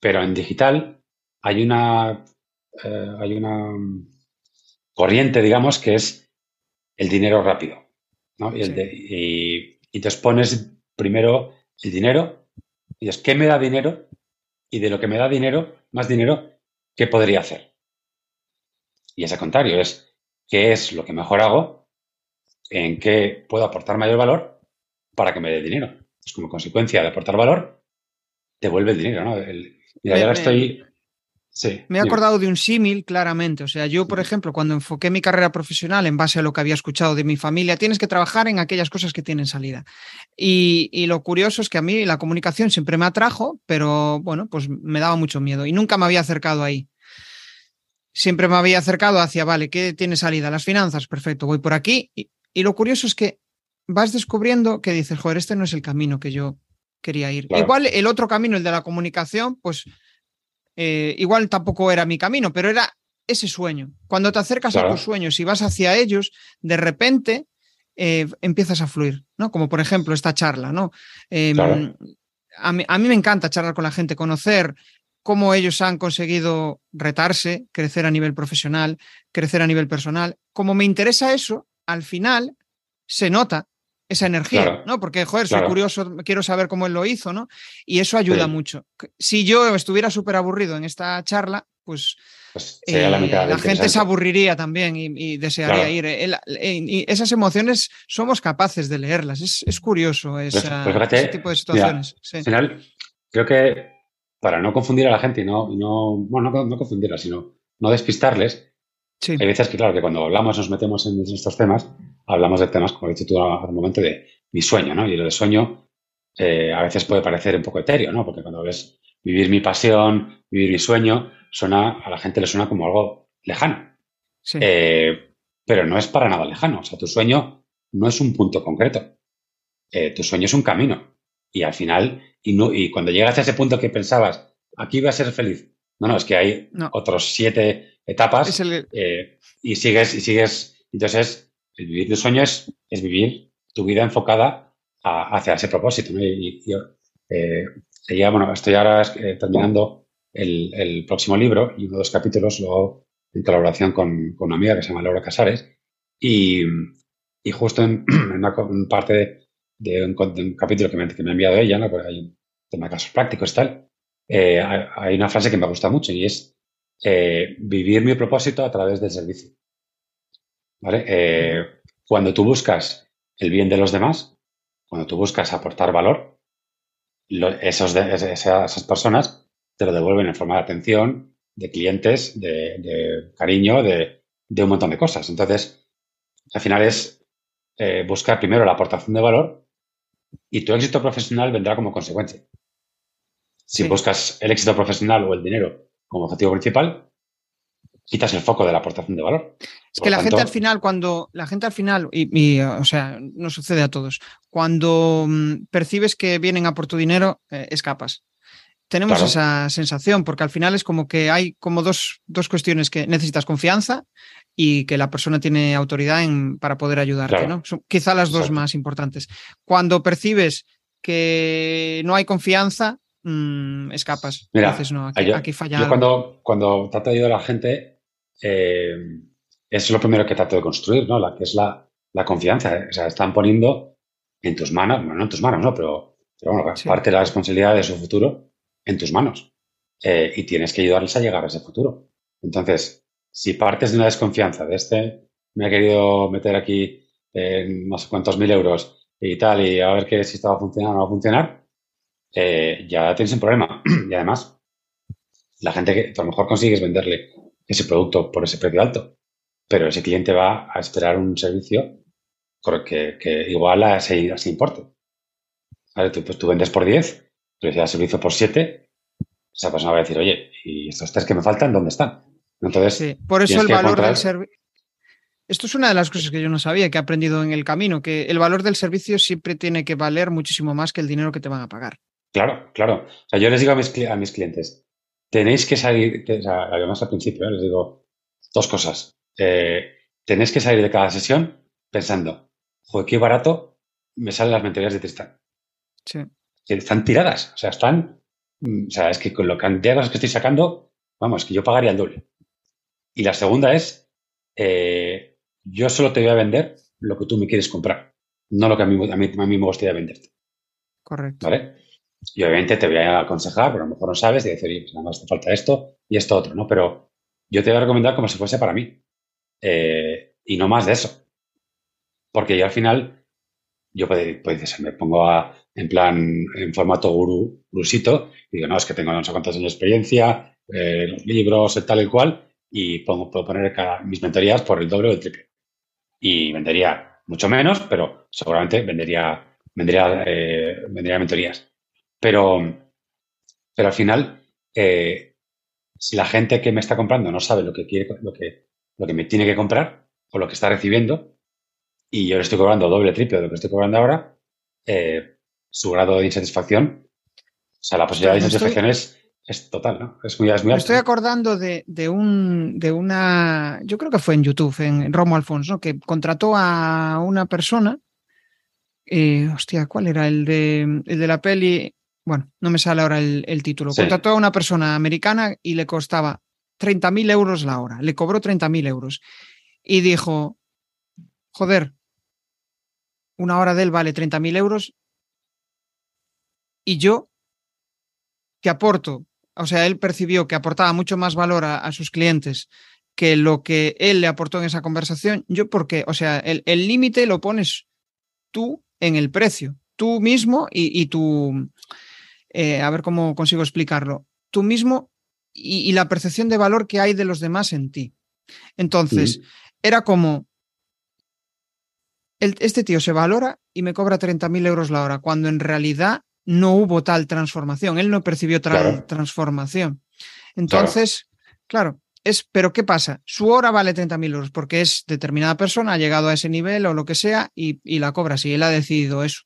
[SPEAKER 2] pero en digital hay una eh, hay una corriente, digamos, que es el dinero rápido. ¿no? Y, te pones primero el dinero y es ¿qué me da dinero? Y de lo que me da dinero, más dinero, ¿qué podría hacer? Y es al contrario, es ¿qué es lo que mejor hago? ¿En qué puedo aportar mayor valor para que me dé dinero? Es como consecuencia de aportar valor, te vuelve el dinero, ¿no? y ahora estoy
[SPEAKER 1] me he acordado de un símil claramente. O sea, yo, por ejemplo, cuando enfoqué mi carrera profesional en base a lo que había escuchado de mi familia, tienes que trabajar en aquellas cosas que tienen salida. Y, lo curioso es que a mí la comunicación siempre me atrajo, pero bueno, pues me daba mucho miedo y nunca me había acercado ahí. Siempre me había acercado hacia, vale, ¿qué tiene salida? Las finanzas, perfecto, voy por aquí. Y, lo curioso es que vas descubriendo que dices, joder, este no es el camino que yo quería ir. Igual el otro camino, el de la comunicación, pues eh, igual tampoco era mi camino, pero era ese sueño. Cuando te acercas a tus sueños y vas hacia ellos, de repente eh, empiezas a fluir, ¿no? Como por ejemplo esta charla, ¿no? Em, a, mí, a mí me encanta charlar con la gente, conocer cómo ellos han conseguido retarse, crecer a nivel profesional, crecer a nivel personal. Como me interesa eso, al final se nota esa energía, ¿no? Porque, joder, soy curioso, quiero saber cómo él lo hizo, ¿no? Y eso ayuda mucho. Si yo estuviera súper aburrido en esta charla, pues, pues eh, la, gente se aburriría también y, desearía ir. y esas emociones somos capaces de leerlas. Es, curioso pues, esa, pues ese tipo de situaciones.
[SPEAKER 2] Al final, creo que para no confundir a la gente y no, no, bueno, no, confundirla, sino no despistarles, hay veces que, claro, que cuando hablamos, nos metemos en estos temas, hablamos de temas, como he dicho tú al momento, de mi sueño, ¿no? Y lo de sueño eh, a veces puede parecer un poco etéreo, ¿no? Porque cuando ves vivir mi pasión, vivir mi sueño, suena, a la gente le suena como algo lejano. Eh, pero no es para nada lejano. O sea, tu sueño no es un punto concreto. Eh, tu sueño es un camino. Y al final, y, cuando llegas a ese punto que pensabas, aquí voy a ser feliz. No, no, es que hay otros siete etapas eh, y sigues, y sigues. Entonces, el vivir tu sueño es, vivir tu vida enfocada hacia ese propósito. Y, yo, eh, bueno, estoy ahora eh, terminando el, próximo libro y uno de los capítulos lo en colaboración con, con, una amiga que se llama Laura Casares. Y, justo en, una parte de un, capítulo que me, que me, ha enviado ella, ¿no? Porque hay un tema de casos prácticos y tal, eh, hay una frase que me gusta mucho y es eh, vivir mi propósito a través del servicio. ¿Vale? Eh, cuando tú buscas el bien de los demás, cuando tú buscas aportar valor, esos esas, personas te lo devuelven en forma de atención, de clientes, de, cariño, de, de, un montón de cosas. Entonces, al final es buscar primero la aportación de valor y tu éxito profesional vendrá como consecuencia. Si buscas el éxito profesional o el dinero como objetivo principal, quitas el foco de la aportación de valor.
[SPEAKER 1] Es que la gente al final, cuando la gente al final, y, o sea, no sucede a todos, cuando mm, percibes que vienen a por tu dinero, eh, escapas. Tenemos esa sensación, porque al final es como que hay como dos, dos cuestiones que necesitas confianza y que la persona tiene autoridad en, para poder ayudarte, ¿no? Son quizá las dos más importantes. Cuando percibes que no hay confianza, mmm, escapas.
[SPEAKER 2] Mira, no, aquí, falla. Yo cuando, cuando trato de ayudar a la gente, eh, es lo primero que trato de construir, ¿no? La, que es la, la confianza. ¿eh? O sea, están poniendo en tus manos, bueno, no en tus manos, ¿no? Pero, pero bueno, parte de la responsabilidad de su futuro en tus manos. Eh, y tienes que ayudarles a llegar a ese futuro. Entonces, si partes de una desconfianza de este, me ha querido meter aquí en no sé cuántos mil euros y tal, y a ver que si esto va a funcionar o no va a funcionar, eh, ya tienes un problema. y además, la gente que a lo mejor consigues venderle ese producto por ese precio alto, pero ese cliente va a esperar un servicio que, que igual a ese, importe. Tú, pues tú vendes por 10, pero si das servicio por 7, esa persona va a decir, oye, ¿y estos tres que me faltan, dónde están? Entonces,
[SPEAKER 1] por eso el valor del servicio. Esto es una de las cosas que yo no sabía, que he aprendido en el camino, que el valor del servicio siempre tiene que valer muchísimo más que el dinero que te van a pagar.
[SPEAKER 2] Claro, claro. O sea, yo les digo a mis, a mis clientes, tenéis que salir, además al principio, ¿eh? les digo dos cosas. Eh, tenéis que salir de cada sesión pensando, joder, qué barato me salen las mentorías de Tristán. Sí. están tiradas, o sea, están, mm, o sea, es que con lo cantidad de cosas que estoy sacando, vamos, que yo pagaría el doble. Y la segunda es, eh, yo solo te voy a vender lo que tú me quieres comprar, no lo que a mí, a mí, me gustaría venderte.
[SPEAKER 1] Correcto.
[SPEAKER 2] ¿Vale? Y obviamente te voy a aconsejar, pero a lo mejor no sabes, y decir, pues nada más te falta esto y esto otro, ¿no? Pero yo te voy a recomendar como si fuese para mí. Eh, y no más de eso. Porque yo al final, yo pues, me pongo a, en plan, en formato guru, grusito, y digo, no, es que tengo no sé cuántos años de experiencia, eh, los libros, tal y cual, y puedo poner mis mentorías por el doble o el triple. Y vendería mucho menos, pero seguramente vendería, vendería, eh, vendería mentorías. Pero, pero al final, eh, si la gente que me está comprando no sabe lo que quiere, lo que, lo que me tiene que comprar o lo que está recibiendo, y yo le estoy cobrando doble, triple de lo que estoy cobrando ahora, eh, su grado de insatisfacción, o sea, la posibilidad de insatisfacción es, es total, ¿no? Es muy, es
[SPEAKER 1] Me estoy acordando de, un, de una, yo creo que fue en YouTube, en Romo Alfonso, que contrató a una persona, eh, hostia, ¿cuál era? El de, el de la peli, bueno, no me sale ahora el, título. Contrató a una persona americana y le costaba 30.000 euros la hora, le cobró 30.000 euros. Y dijo, joder, una hora de él vale 30.000 euros y yo que aporto o sea, él percibió que aportaba mucho más valor a, sus clientes que lo que él le aportó en esa conversación. Yo, porque, o sea, el límite lo pones tú en el precio, tú mismo y, y tú, eh, a ver cómo consigo explicarlo, tú mismo y, la percepción de valor que hay de los demás en ti. Entonces, era como, este tío se valora y me cobra 30.000 euros la hora, cuando en realidad no hubo tal transformación, él no percibió tal transformación. Entonces, claro. es, pero ¿qué pasa? Su hora vale 30.000 euros porque es determinada persona, ha llegado a ese nivel o lo que sea y, la cobra si él ha decidido eso.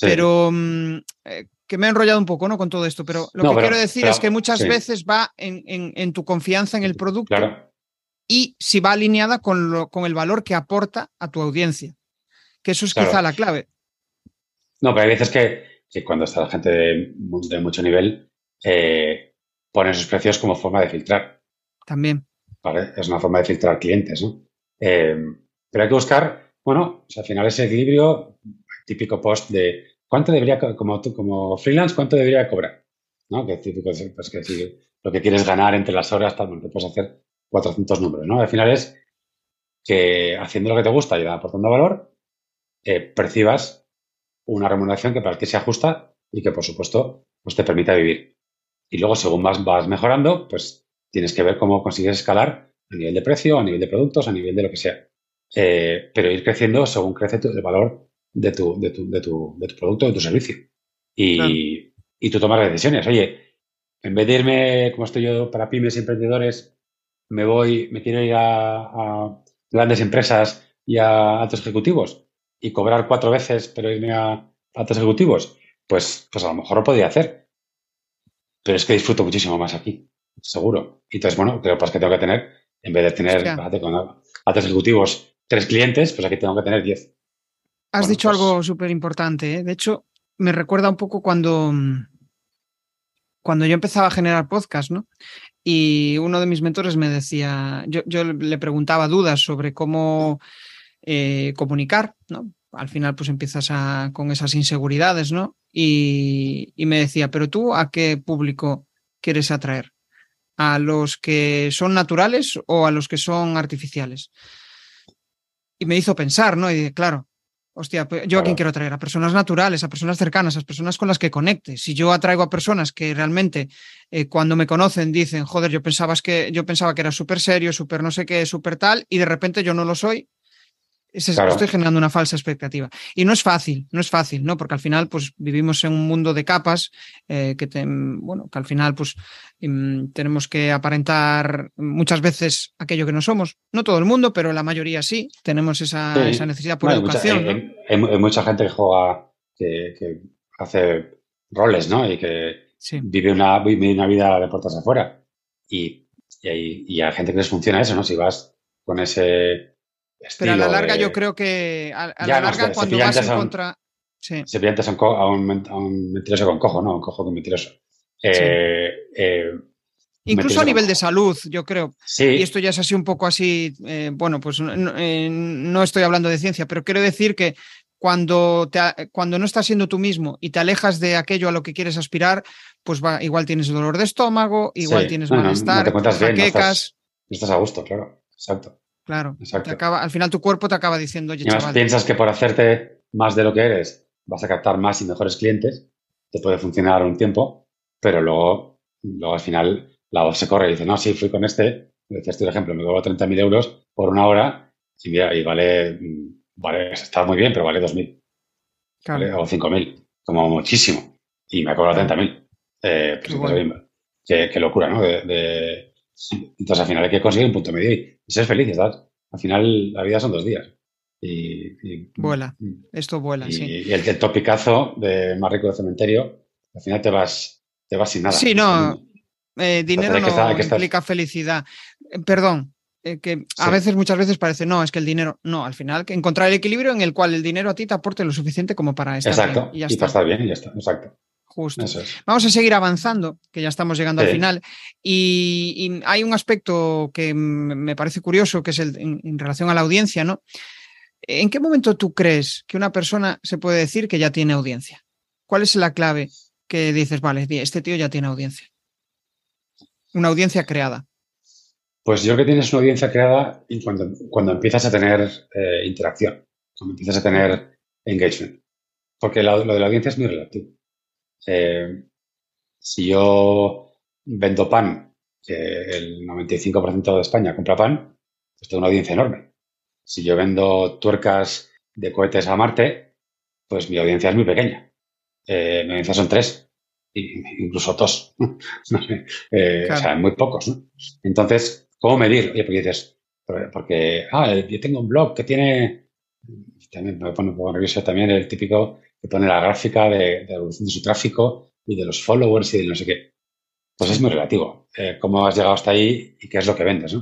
[SPEAKER 1] Pero mm, eh, que me he enrollado un poco ¿no? con todo esto, pero lo que quiero decir es que muchas veces va en, tu confianza en el producto y si va alineada con, lo, con el valor que aporta a tu audiencia, que eso es quizá la clave.
[SPEAKER 2] No, pero hay veces que que cuando está la gente de, mucho nivel, eh, pone sus precios como forma de filtrar.
[SPEAKER 1] También.
[SPEAKER 2] ¿Vale? Es una forma de filtrar clientes, ¿no? Eh, pero hay que buscar, bueno, al final ese equilibrio, típico post de cuánto debería, como como freelance, cuánto debería cobrar, ¿no? Que típico, pues que si lo que quieres ganar entre las horas, tal, te puedes hacer 400 números, ¿no? Al final es que haciendo lo que te gusta y aportando valor, eh, percibas una remuneración que para ti se ajusta y que, por supuesto, pues te permita vivir. Y luego, según vas, vas mejorando, pues tienes que ver cómo consigues escalar a nivel de precio, a nivel de productos, a nivel de lo que sea. Eh, pero ir creciendo según crece el valor de tu, de tu, de tu, de tu producto, de tu servicio. Y, y tú tomas decisiones. Oye, en vez de irme, como estoy yo para pymes y emprendedores, me voy, me quiero ir a, a grandes empresas y a altos ejecutivos y cobrar cuatro veces, pero irme a altos ejecutivos, pues, pues a lo mejor lo podría hacer. Pero es que disfruto muchísimo más aquí, seguro. Y entonces, bueno, creo pues que tengo que tener, en vez de tener con altos ejecutivos tres clientes, pues aquí tengo que tener diez.
[SPEAKER 1] Has dicho pues algo súper importante. ¿eh? De hecho, me recuerda un poco cuando, cuando yo empezaba a generar podcast, ¿no? Y uno de mis mentores me decía, yo, yo le preguntaba dudas sobre cómo eh, comunicar, ¿no? Al final, pues empiezas a, con esas inseguridades, ¿no? Y, me decía, pero tú, ¿a qué público quieres atraer? ¿A los que son naturales o a los que son artificiales? Y me hizo pensar, ¿no? Y dije, claro, hostia, pues, yo a quién quiero atraer? A personas naturales, a personas cercanas, a personas con las que conecte. Si yo atraigo a personas que realmente eh, cuando me conocen dicen, joder, yo, pensabas que, yo pensaba que era súper serio, súper no sé qué, súper tal, y de repente yo no lo soy, Estoy generando una falsa expectativa. Y no es fácil, no es fácil, ¿no? Porque al final, pues vivimos en un mundo de capas eh, que, bueno, que al final, pues em, tenemos que aparentar muchas veces aquello que no somos. No todo el mundo, pero la mayoría sí. Tenemos esa, necesidad por educación.
[SPEAKER 2] hay, mucha gente que juega, que, hace roles, ¿no? Y que vive, una, vive una vida de puertas afuera. Y, y, hay, y hay gente que les funciona eso, ¿no? Si vas con ese
[SPEAKER 1] pero a la larga yo creo que a, la larga cuando vas en contra...
[SPEAKER 2] Sí. Se pillantes a un, a, un, mentiroso con cojo, ¿no? Un cojo con mentiroso. Eh, eh,
[SPEAKER 1] Incluso a nivel de salud, yo creo. Sí. Y esto ya es así un poco así, eh, bueno, pues no, estoy hablando de ciencia, pero quiero decir que cuando, te, cuando no estás siendo tú mismo y te alejas de aquello a lo que quieres aspirar, pues va, igual tienes dolor de estómago, igual tienes malestar, no,
[SPEAKER 2] te estás, estás, a gusto, claro, exacto.
[SPEAKER 1] Claro. acaba, al final tu cuerpo te acaba diciendo,
[SPEAKER 2] oye, chaval. piensas que por hacerte más de lo que eres vas a captar más y mejores clientes, te puede funcionar un tiempo, pero luego, luego al final la voz se corre y dice, no, sí, fui con este, decías tú el ejemplo, me cobro 30.000 euros por una hora y, y vale, vale, está muy bien, pero vale 2.000 claro. o 5.000, como muchísimo. Y me ha cobrado 30.000. Eh, pues qué, locura, ¿no? de, entonces, al final hay que conseguir un punto medio y, ser feliz, ¿verdad? Al final, la vida son dos días. Y,
[SPEAKER 1] vuela, esto vuela, sí.
[SPEAKER 2] Y el, topicazo de más rico de cementerio, al final te vas, te vas sin nada.
[SPEAKER 1] Sí, no. Eh, dinero no implica felicidad. Eh, perdón, eh, que a veces, muchas veces parece, no, es que el dinero, no, al final, que encontrar el equilibrio en el cual el dinero a ti te aporte lo suficiente como para estar
[SPEAKER 2] exacto, bien. Y, para estar bien, y ya está, exacto.
[SPEAKER 1] Justo. Vamos a seguir avanzando, que ya estamos llegando al final. Y, hay un aspecto que me parece curioso, que es el, en, relación a la audiencia, ¿no? ¿En qué momento tú crees que una persona se puede decir que ya tiene audiencia? ¿Cuál es la clave que dices, vale, este tío ya tiene audiencia? Una audiencia creada.
[SPEAKER 2] Pues yo creo que tienes una audiencia creada cuando, cuando empiezas a tener eh, interacción, cuando empiezas a tener engagement. Porque lo, de la audiencia es muy relativo. Eh, si yo vendo pan, que el 95% de España compra pan, pues tengo una audiencia enorme. Si yo vendo tuercas de cohetes a Marte, pues mi audiencia es muy pequeña. Eh, mi audiencia son tres, incluso dos. O sea, muy pocos. Entonces, ¿cómo medir? Oye, porque dices, porque, ah, yo tengo un blog que tiene, también me pone un poco nervioso también el típico que pone la gráfica de, la evolución de su tráfico y de los followers y de no sé qué. Pues es muy relativo. Eh, ¿Cómo has llegado hasta ahí y qué es lo que vendes?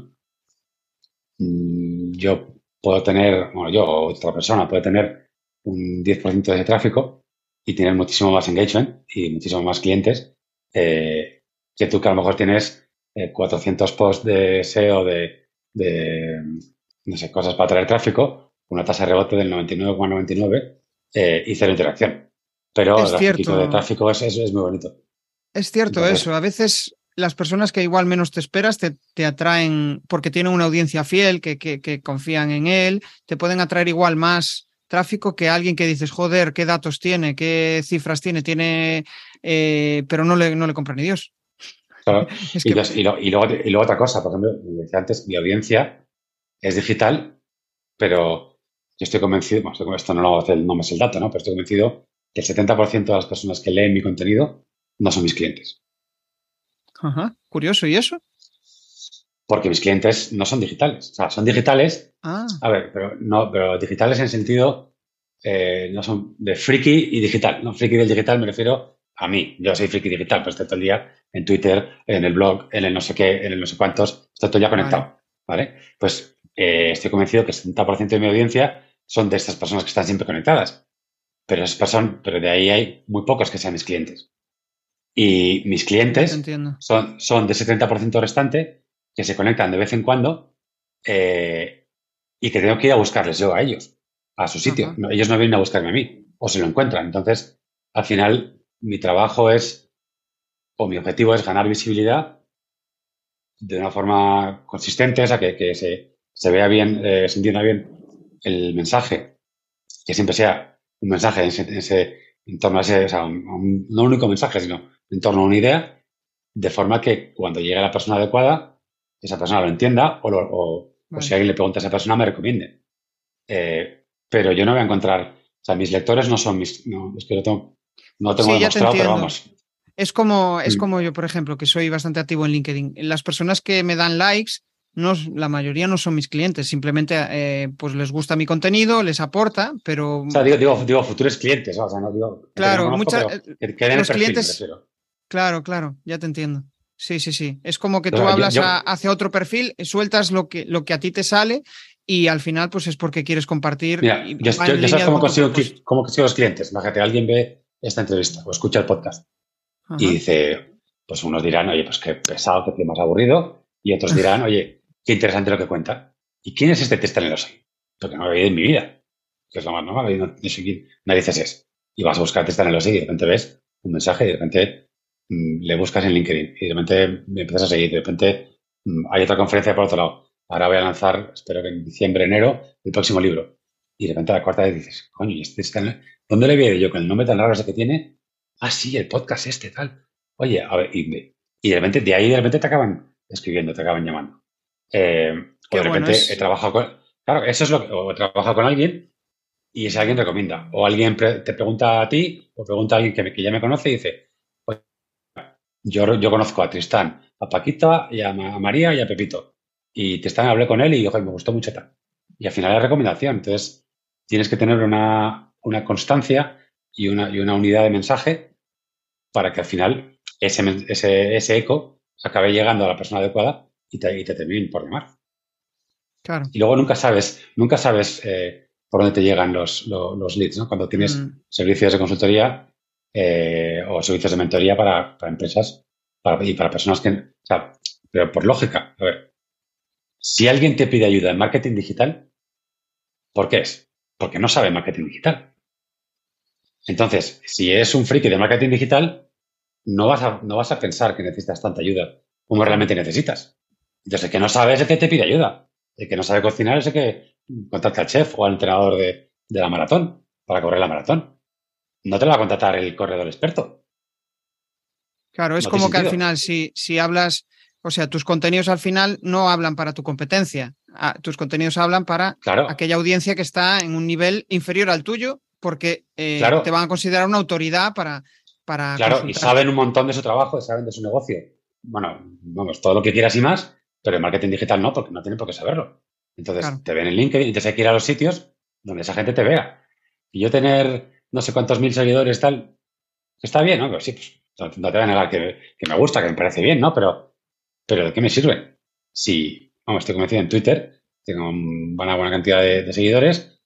[SPEAKER 2] Mm, yo puedo tener, bueno, yo o otra persona puede tener un 10% de tráfico y tener muchísimo más engagement y muchísimo más clientes eh, que tú que a lo mejor tienes 400 eh, posts de SEO de, de, no sé, cosas para traer tráfico, una tasa de rebote del 99,99 eh, y cero interacción. Pero el cierto. de tráfico es, es, muy bonito.
[SPEAKER 1] Es cierto eso. A veces las personas que igual menos te esperas te, atraen porque tienen una audiencia fiel, que, que, confían en él, te pueden atraer igual más tráfico que alguien que dices, joder, qué datos tiene, qué cifras tiene, tiene, eh, pero no le, no le compra ni Dios.
[SPEAKER 2] y, luego, y, luego, otra cosa, por ejemplo, decía antes, mi audiencia es digital, pero yo estoy convencido, bueno, esto no, lo, no me es el dato, ¿no? Pero estoy convencido que el 70% de las personas que leen mi contenido no son mis clientes.
[SPEAKER 1] Ajá, curioso. ¿Y eso?
[SPEAKER 2] Porque mis clientes no son digitales. O sea, son digitales.
[SPEAKER 1] Ah.
[SPEAKER 2] A ver, pero no, pero digitales en sentido, eh, no son de friki y digital. No, friki del digital me refiero a mí. Yo soy friki digital, pero estoy todo el día en Twitter, en el blog, en el no sé qué, en el no sé cuántos. Estoy todo el día conectado. ¿Vale? Pues eh, estoy convencido que el 70% de mi audiencia son de estas personas que están siempre conectadas. Pero, es pero de ahí hay muy pocos que sean mis clientes. Y mis clientes son, son de ese 30% restante que se conectan de vez en cuando eh, y que tengo que ir a buscarles yo a ellos, a su sitio. ellos no vienen a buscarme a mí, o se lo encuentran. Entonces, al final, mi trabajo es, o mi objetivo es ganar visibilidad de una forma consistente, o sea, que, que se, se, vea bien, eh, se entienda bien el mensaje, que siempre sea un mensaje en, ese, en torno a ese, o sea, un, no un único mensaje, sino en torno a una idea, de forma que cuando llegue la persona adecuada, esa persona lo entienda o, o, si alguien le pregunta a esa persona, me recomiende. Eh, pero yo no voy a encontrar, o sea, mis lectores no son mis, no, es que tengo, no tengo demostrado, pero vamos.
[SPEAKER 1] Es como, es mm. como yo, por ejemplo, que soy bastante activo en LinkedIn. Las personas que me dan likes no, la mayoría no son mis clientes, simplemente eh, pues les gusta mi contenido, les aporta, pero...
[SPEAKER 2] O sea, digo, digo, futuros clientes, o sea, no digo...
[SPEAKER 1] Claro, muchos los clientes... Claro, claro, ya te entiendo. Sí, sí, sí. Es como que tú hablas hacia otro perfil, sueltas lo que, lo que a ti te sale y al final pues es porque quieres compartir.
[SPEAKER 2] Mira, yo, sabes cómo consigo, cómo consigo los clientes. Imagínate, alguien ve esta entrevista o escucha el podcast y dice, pues unos dirán, oye, pues qué pesado, qué más aburrido, y otros dirán, oye, qué interesante lo que cuenta. ¿Y quién es este testaneroso? Porque no lo he oído en mi vida, que es lo más normal, y no, sé quién narices es. Y vas a buscar testaneroso y de repente ves un mensaje y de repente mm, le buscas en LinkedIn y de repente me empiezas a seguir. De repente mm, hay otra conferencia por otro lado. Ahora voy a lanzar, espero que en diciembre, enero, el próximo libro. Y de repente a la cuarta vez dices, coño, ¿y este ¿dónde le veo yo con el nombre tan raro ese que tiene? Ah, sí, el podcast este, tal. Oye, a ver, y, y de repente, de ahí de repente te acaban escribiendo, te acaban llamando. Eh, o de repente he trabajado con. Claro, eso es lo que. O he trabajado con alguien y ese alguien recomienda. O alguien te pregunta a ti, o pregunta a alguien que, que ya me conoce y dice: yo, yo conozco a Tristán, a Paquita, y a, María y a Pepito. Y Tristán hablé con él y me gustó mucho tal. Y al final es recomendación. Entonces, tienes que tener una, una constancia y una, y una unidad de mensaje para que al final ese, ese, ese eco acabe llegando a la persona adecuada y te, y te terminen por llamar.
[SPEAKER 1] Claro.
[SPEAKER 2] Y luego nunca sabes, nunca sabes eh, por dónde te llegan los, leads, ¿no? Cuando tienes
[SPEAKER 1] Mm.
[SPEAKER 2] servicios de consultoría eh, o servicios de mentoría para, para empresas para- y para personas que, o sea, pero por lógica, a ver, si alguien te pide ayuda en marketing digital, ¿por qué es? Porque no sabe marketing digital. Entonces, si es un friki de marketing digital, no vas a, no vas a pensar que necesitas tanta ayuda como realmente necesitas. Entonces, el que no sabe es el que te pide ayuda. El que no sabe cocinar es el que contacta al chef o al entrenador de, de la maratón para correr la maratón. No te lo va a contratar el corredor experto.
[SPEAKER 1] Claro, es
[SPEAKER 2] No
[SPEAKER 1] como que al final, si, si hablas, o sea, tus contenidos al final no hablan para tu competencia. Ah, tus contenidos hablan para
[SPEAKER 2] Claro,
[SPEAKER 1] aquella audiencia que está en un nivel inferior al tuyo, porque eh,
[SPEAKER 2] Claro.
[SPEAKER 1] te van a considerar una autoridad para. para
[SPEAKER 2] claro, y saben un montón de su trabajo, saben de su negocio. Bueno, vamos, todo lo que quieras y más, pero en marketing digital no, porque no tienen por qué saberlo. Entonces,
[SPEAKER 1] Claro.
[SPEAKER 2] te ven en LinkedIn y te hay que ir a los sitios donde esa gente te vea. Y yo tener no sé cuántos mil seguidores, tal, está bien, ¿no? Pero sí, pues, no, te voy a negar que, que me gusta, que me parece bien, ¿no? Pero, pero ¿de qué me sirve? Si, vamos, estoy convencido en Twitter, tengo un- una buena cantidad de, de seguidores,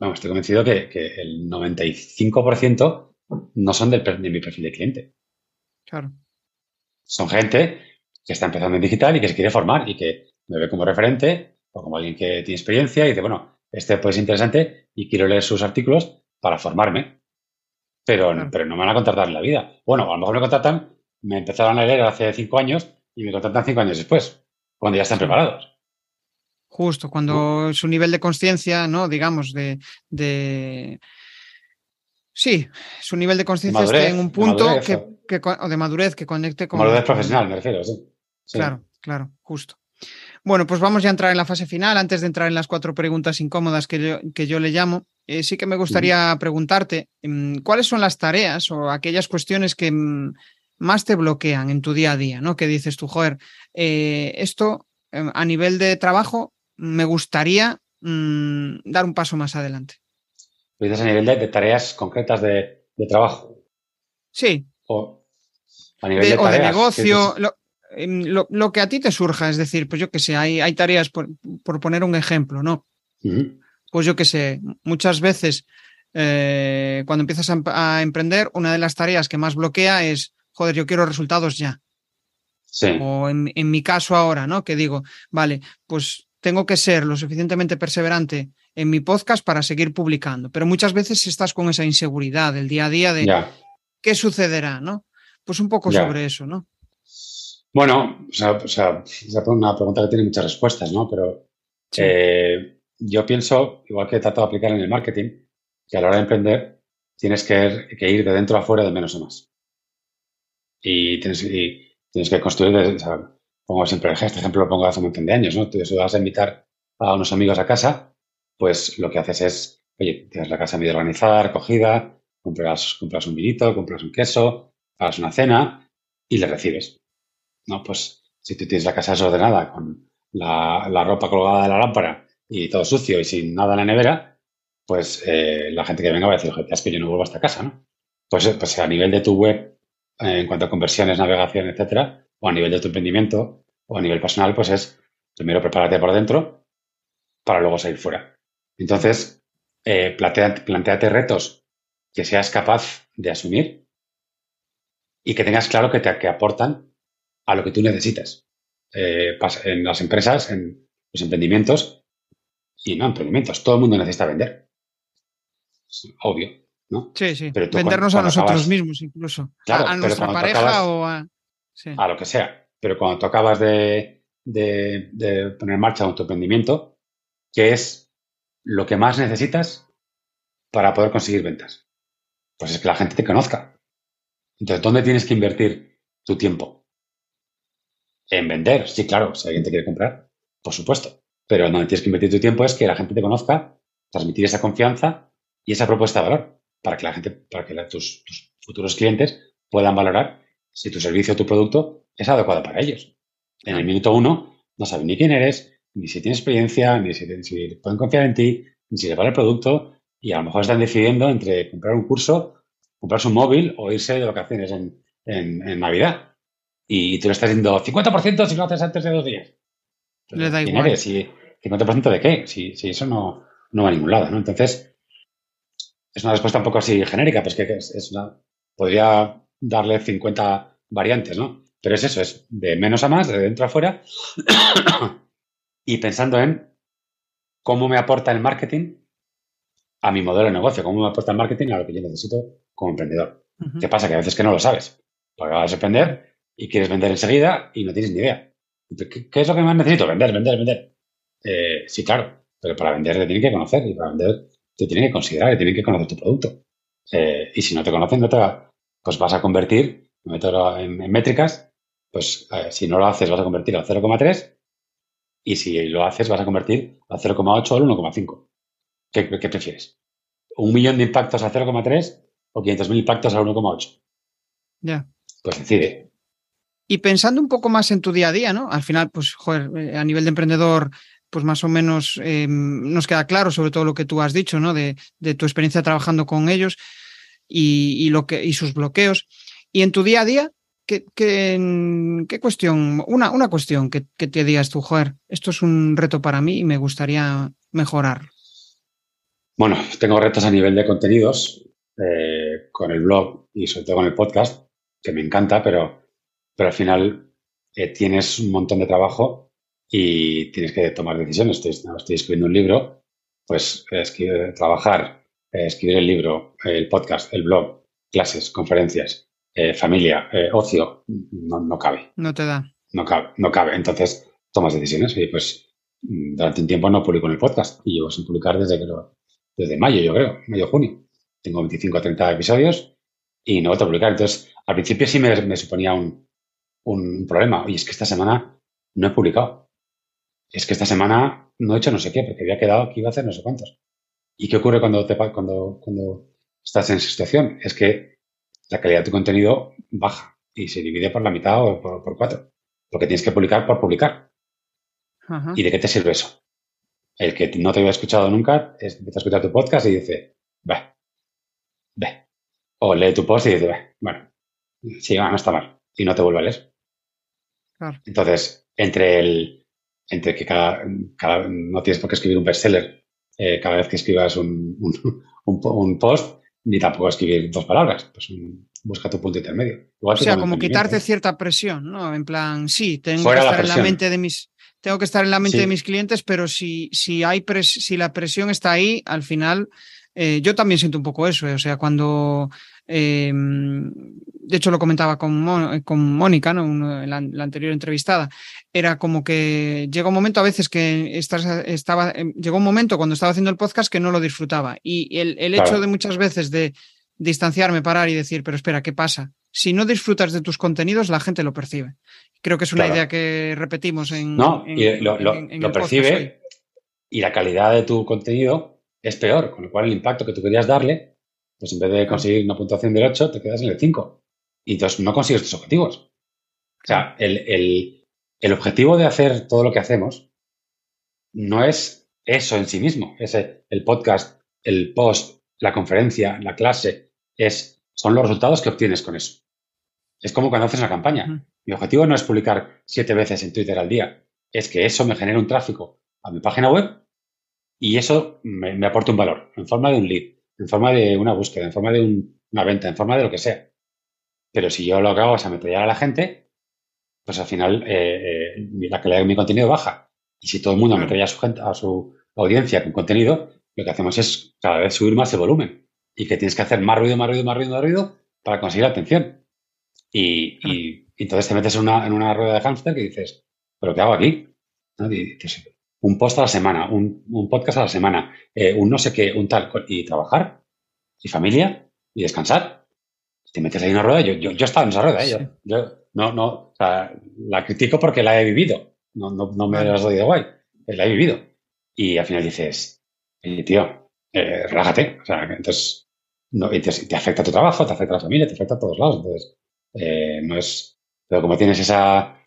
[SPEAKER 2] vamos, estoy convencido que, que el 95% no son del, de mi perfil de cliente.
[SPEAKER 1] Claro.
[SPEAKER 2] Son gente que está empezando en digital y que se quiere formar y que me ve como referente o como alguien que tiene experiencia y dice, bueno, este pues es interesante y quiero leer sus artículos para formarme. Pero,
[SPEAKER 1] Claro.
[SPEAKER 2] pero no me van a contratar en la vida. Bueno, a lo mejor me contratan, me empezaron a leer hace cinco años y me contratan cinco años después, cuando ya están preparados.
[SPEAKER 1] Justo, cuando su nivel de conciencia, ¿no? Digamos, de, de. Sí, su nivel de conciencia esté
[SPEAKER 2] madurez,
[SPEAKER 1] en un
[SPEAKER 2] de
[SPEAKER 1] punto
[SPEAKER 2] madurez,
[SPEAKER 1] que,
[SPEAKER 2] o-
[SPEAKER 1] que co- o de madurez que conecte con. Con-
[SPEAKER 2] profesional, me refiero, sí. Sí.
[SPEAKER 1] Claro, claro, justo. Bueno, pues vamos ya a entrar en la fase final. Antes de entrar en las cuatro preguntas incómodas que yo, que yo le llamo, eh, sí que me gustaría preguntarte mm, cuáles son las tareas o aquellas cuestiones que mm, más te bloquean en tu día a día, ¿no? Que dices tú, joder, eh, esto eh, a nivel de trabajo me gustaría mm, dar un paso más adelante.
[SPEAKER 2] Lo dices a nivel de, de tareas concretas de, de trabajo
[SPEAKER 1] Sí,
[SPEAKER 2] o a nivel
[SPEAKER 1] de-
[SPEAKER 2] de,
[SPEAKER 1] o de negocio, lo, lo- lo que a ti te surja, es decir, pues yo que sé, hay, hay tareas, por, por poner un ejemplo, ¿no? Pues yo qué sé, muchas veces eh, cuando empiezas a, em- a emprender, una de las tareas que más bloquea es, joder, yo quiero resultados ya.
[SPEAKER 2] Sí.
[SPEAKER 1] O en, en mi caso ahora, ¿no? Que digo, vale, pues tengo que ser lo suficientemente perseverante en mi podcast para seguir publicando. Pero muchas veces estás con esa inseguridad del día a día de
[SPEAKER 2] Ya.
[SPEAKER 1] qué sucederá, ¿no? Pues un poco
[SPEAKER 2] Ya.
[SPEAKER 1] sobre eso, ¿no?
[SPEAKER 2] Bueno, o sea, o sea, es una pregunta que tiene muchas respuestas, ¿no? Pero
[SPEAKER 1] Sí.
[SPEAKER 2] eh, yo pienso, igual que trato de aplicar en el marketing, que a la hora de emprender tienes que, que ir de dentro a fuera de menos a más. Y tienes, y tienes que construir, o sea, pongo siempre este ejemplo, lo pongo hace un montón de años, ¿no? Tú si vas a invitar a unos amigos a casa, pues lo que haces es, oye, tienes la casa medio organizada, recogida, compras, compras un vinito, compras un queso, hagas una cena y le recibes. ¿No? Pues si tú tienes la casa desordenada con la, la ropa colgada de la lámpara y todo sucio y sin nada en la nevera, pues eh, la gente que venga va a decir, oye, es que yo no vuelvo a esta casa, ¿no? Pues, eh, pues a nivel de tu web, eh, en cuanto a conversiones, navegación, etcétera, o a nivel de tu emprendimiento, o a nivel personal, pues es primero prepárate por dentro para luego salir fuera. Entonces, plantea- plantéate retos que seas capaz de asumir y que tengas claro que te que aportan a lo que tú necesitas. Eh, en las empresas, en los emprendimientos, y no emprendimientos, todo el mundo necesita vender. Es obvio, ¿no?
[SPEAKER 1] Sí, sí.
[SPEAKER 2] Pero
[SPEAKER 1] Vendernos
[SPEAKER 2] cuando-
[SPEAKER 1] a nosotros
[SPEAKER 2] acabas-
[SPEAKER 1] mismos, incluso.
[SPEAKER 2] Claro,
[SPEAKER 1] a, nuestra pareja
[SPEAKER 2] acabas-
[SPEAKER 1] o a. Sí.
[SPEAKER 2] a lo que sea. Pero cuando tú acabas de, de- de poner en marcha tu emprendimiento, ¿qué es lo que más necesitas para poder conseguir ventas? Pues es que la gente te conozca. Entonces, ¿dónde tienes que invertir tu tiempo? En vender, sí, claro, si alguien te quiere comprar, por supuesto. Pero donde tienes que invertir tu tiempo es que la gente te conozca, transmitir esa confianza y esa propuesta de valor para que la gente, para que tus, futuros clientes puedan valorar si tu servicio o tu producto es adecuado para ellos. En el minuto uno no saben ni quién eres, ni si tienes experiencia, ni si, pueden confiar en ti, ni si les vale el producto, y a lo mejor están decidiendo entre comprar un curso, comprarse un móvil o irse de vacaciones en- en Navidad. Y tú le estás diciendo 50% si lo haces antes de dos días.
[SPEAKER 1] Le da igual.
[SPEAKER 2] Eres? ¿50% de qué? Si, si eso no, no, va a ningún lado, ¿no? Entonces, es una respuesta un poco así genérica, pero es que es, una, podría darle 50 variantes, ¿no? Pero es eso, es de menos a más, de dentro a fuera, y pensando en cómo me aporta el marketing a mi modelo de negocio, cómo me aporta el marketing a lo que yo necesito como emprendedor. ¿Qué pasa? Que a veces que no lo sabes. Porque vas a vender y quieres vender enseguida y no tienes ni idea. ¿Qué, es lo que más necesito? Vender, vender, vender. Eh, sí, claro, pero para vender te tienen que conocer y para vender te tienen que considerar, te tienen que conocer tu producto. Eh, y si no te conocen, no te pues vas a convertir, meto en, métricas, pues eh, si no lo haces vas a convertir al 0,3 y si lo haces vas a convertir al 0,8 o al 1,5. ¿Qué, ¿Qué, prefieres? ¿Un millón de impactos al 0,3 o 500.000 impactos al 1,8?
[SPEAKER 1] Ya.
[SPEAKER 2] Pues decide.
[SPEAKER 1] Y pensando un poco más en tu día a día, ¿no? Al final, pues, joder, eh, a nivel de emprendedor, pues más o menos em, nos queda claro sobre todo lo que tú has dicho, ¿no? De, tu experiencia trabajando con ellos y, lo que, y sus bloqueos. Y en tu día a día, ¿qué, qué, cuestión, una, una cuestión que, te digas tú, joder, esto es un reto para mí y me gustaría mejorar?
[SPEAKER 2] Bueno, tengo retos a nivel de contenidos eh, con el blog y sobre todo con el podcast, que me encanta, pero, pero al final eh, tienes un montón de trabajo y tienes que tomar decisiones. Estoy, estoy escribiendo un libro, pues escribir, trabajar, eh, escribir el libro, el podcast, el blog, clases, conferencias, eh, familia, eh, ocio, no, no, cabe.
[SPEAKER 1] No te da.
[SPEAKER 2] No cabe, no cabe. Entonces tomas decisiones y pues durante un tiempo no publico en el podcast y llevo sin publicar desde, que desde mayo, yo creo, mayo, junio. Tengo 25 o 30 episodios y no voy a publicar. Entonces, al principio sí me, me suponía un, un problema. Y es que esta semana no he publicado es que esta semana no he hecho no sé qué, porque había quedado que iba a hacer no sé cuántos. ¿Y qué ocurre cuando, te, cuando, cuando estás en esa situación? Es que la calidad de tu contenido baja y se divide por la mitad o por, cuatro, porque tienes que publicar por publicar. ¿Y de qué te sirve eso? El que no te había escuchado nunca es, empieza a escuchar tu podcast y dice, ve, ve. O lee tu post y dice, ve, bueno, sí, no está mal. Y no te vuelve a leer. Entonces, entre el, entre que cada, cada, no tienes por qué escribir un bestseller eh, cada vez que escribas un, un, un, post, ni tampoco escribir dos palabras. Pues busca tu punto intermedio.
[SPEAKER 1] o sea, como quitarte cierta presión, ¿no? En plan, sí, tengo que estar en la mente de mis tengo que estar en la mente de mis clientes, pero si, si hay si la presión está ahí, al final eh, yo también siento un poco eso. Eh, o sea, cuando eh, de hecho, lo comentaba con, con Mónica, ¿no? la, anterior entrevistada. Era como que llega un momento a veces que estaba, em, llegó un momento cuando estaba haciendo el podcast que no lo disfrutaba. Y el, hecho de muchas veces de distanciarme, parar y decir, pero espera, ¿qué pasa? Si no disfrutas de tus contenidos, la gente lo percibe. Creo que es una idea que repetimos en.
[SPEAKER 2] No, y lo, lo percibe y la calidad de tu contenido es peor, con lo cual el impacto que tú querías darle pues en vez de conseguir una puntuación del 8, te quedas en el 5. Y entonces no consigues tus objetivos. O sea, el, objetivo de hacer todo lo que hacemos no es eso en sí mismo. Es el podcast, el post, la conferencia, la clase. Es, son los resultados que obtienes con eso. Es como cuando haces una campaña. Mi objetivo no es publicar siete veces en Twitter al día. Es que eso me genere un tráfico a mi página web y eso me, me aporte un valor en forma de un lead en forma de una búsqueda, en forma de una venta, en forma de lo que sea. Pero si yo lo que hago es ametrallar a la gente, pues al final eh, eh, la calidad de mi contenido baja. Y si todo el mundo ametralla a su, gente, a su audiencia con contenido, lo que hacemos es cada vez subir más el volumen. Y que tienes que hacer más ruido, más ruido, más ruido, más ruido para conseguir atención. Y, entonces te metes en una, en una, rueda de hámster que dices, ¿pero qué hago aquí? Un post a la semana, un, podcast a la semana, eh, un no sé qué, un tal, y trabajar, y familia, y descansar. Te metes ahí en una rueda, yo, yo, yo estaba en esa rueda, ¿eh? yo, no, no, o sea, la critico porque la he vivido, no, no, no me las doy de guay, eh, la he vivido. Y al final dices, tío, eh, relájate, o sea, entonces, no, te, te, afecta a tu trabajo, te afecta a la familia, te afecta a todos lados, entonces, no es, pero como tienes esa,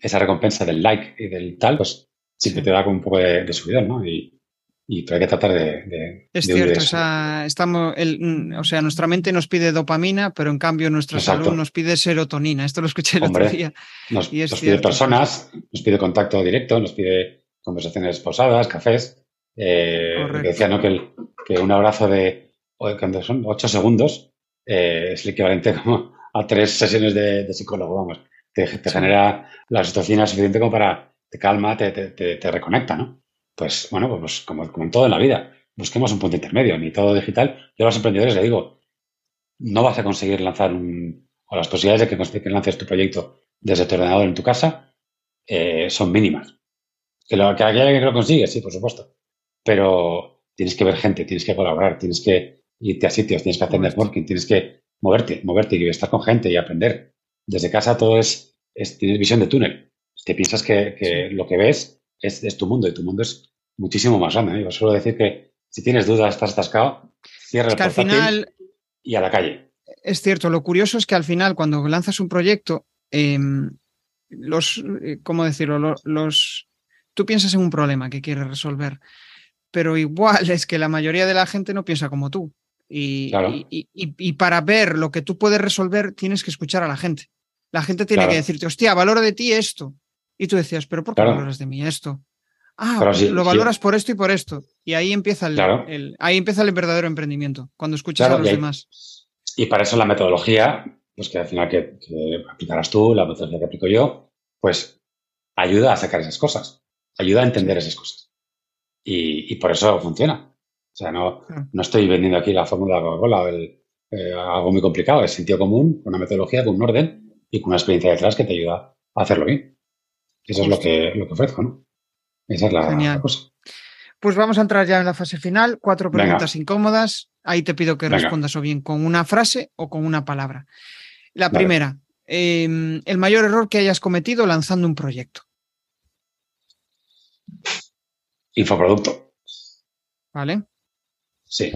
[SPEAKER 2] esa recompensa del like y del tal, pues siempre te da como un poco de, subida, ¿no? Y, y pero hay que tratar de...
[SPEAKER 1] es cierto, estamos, el, o sea, nuestra mente nos pide dopamina, pero en cambio nuestra salud nos pide serotonina. Esto lo escuché el otro día.
[SPEAKER 2] Nos, y nos pide personas, nos pide contacto directo, nos pide conversaciones posadas, cafés. Eh, decía ¿no? que, que, un abrazo de cuando son ocho segundos eh, es el equivalente como a tres sesiones de, psicólogo, vamos. Te, genera la oxitocina suficiente como para te calma, te, te, te reconecta, ¿no? Pues bueno, pues, pues como, como, en todo en la vida, busquemos un punto intermedio, ni todo digital. Yo a los emprendedores les digo, no vas a conseguir lanzar un, o las posibilidades de que, que lances tu proyecto desde tu ordenador en tu casa eh, son mínimas. Que, lo, que alguien que lo consigue, sí, por supuesto. Pero tienes que ver gente, tienes que colaborar, tienes que irte a sitios, tienes que hacer networking, tienes que moverte, moverte y estar con gente y aprender. Desde casa todo es, es tienes visión de túnel. Te piensas que, que lo que ves es, es, tu mundo y tu mundo es muchísimo más grande. ¿eh? Yo suelo decir que si tienes dudas, estás atascado, cierra el que al final y a la calle.
[SPEAKER 1] Es cierto, lo curioso es que al final, cuando lanzas un proyecto, em, los, eh, ¿cómo decirlo? Los, tú piensas en un problema que quieres resolver, pero igual es que la mayoría de la gente no piensa como tú. Y, y, para ver lo que tú puedes resolver, tienes que escuchar a la gente. La gente tiene que decirte, hostia, valoro de ti esto. Y tú decías, pero ¿por qué valoras de mí esto? Ah, lo valoras por esto y por esto. Y ahí empieza el, ahí empieza el verdadero emprendimiento, cuando escuchas a los demás.
[SPEAKER 2] Y para eso la metodología, pues que al final que, aplicarás tú, la metodología que aplico yo, pues ayuda a sacar esas cosas, ayuda a entender esas cosas. Y, por eso funciona. O sea, no, no estoy vendiendo aquí la fórmula de Coca-Cola, eh, algo muy complicado, es sentido común, con una metodología, con un orden y con una experiencia detrás que te ayuda a hacerlo bien. Eso es lo que, lo que ofrezco, ¿no? Esa es la, cosa.
[SPEAKER 1] Pues vamos a entrar ya en la fase final. Cuatro preguntas incómodas. Ahí te pido que respondas o bien con una frase o con una palabra. La primera, em, el mayor error que hayas cometido lanzando un proyecto.
[SPEAKER 2] Infoproducto.
[SPEAKER 1] ¿Vale?
[SPEAKER 2] Sí.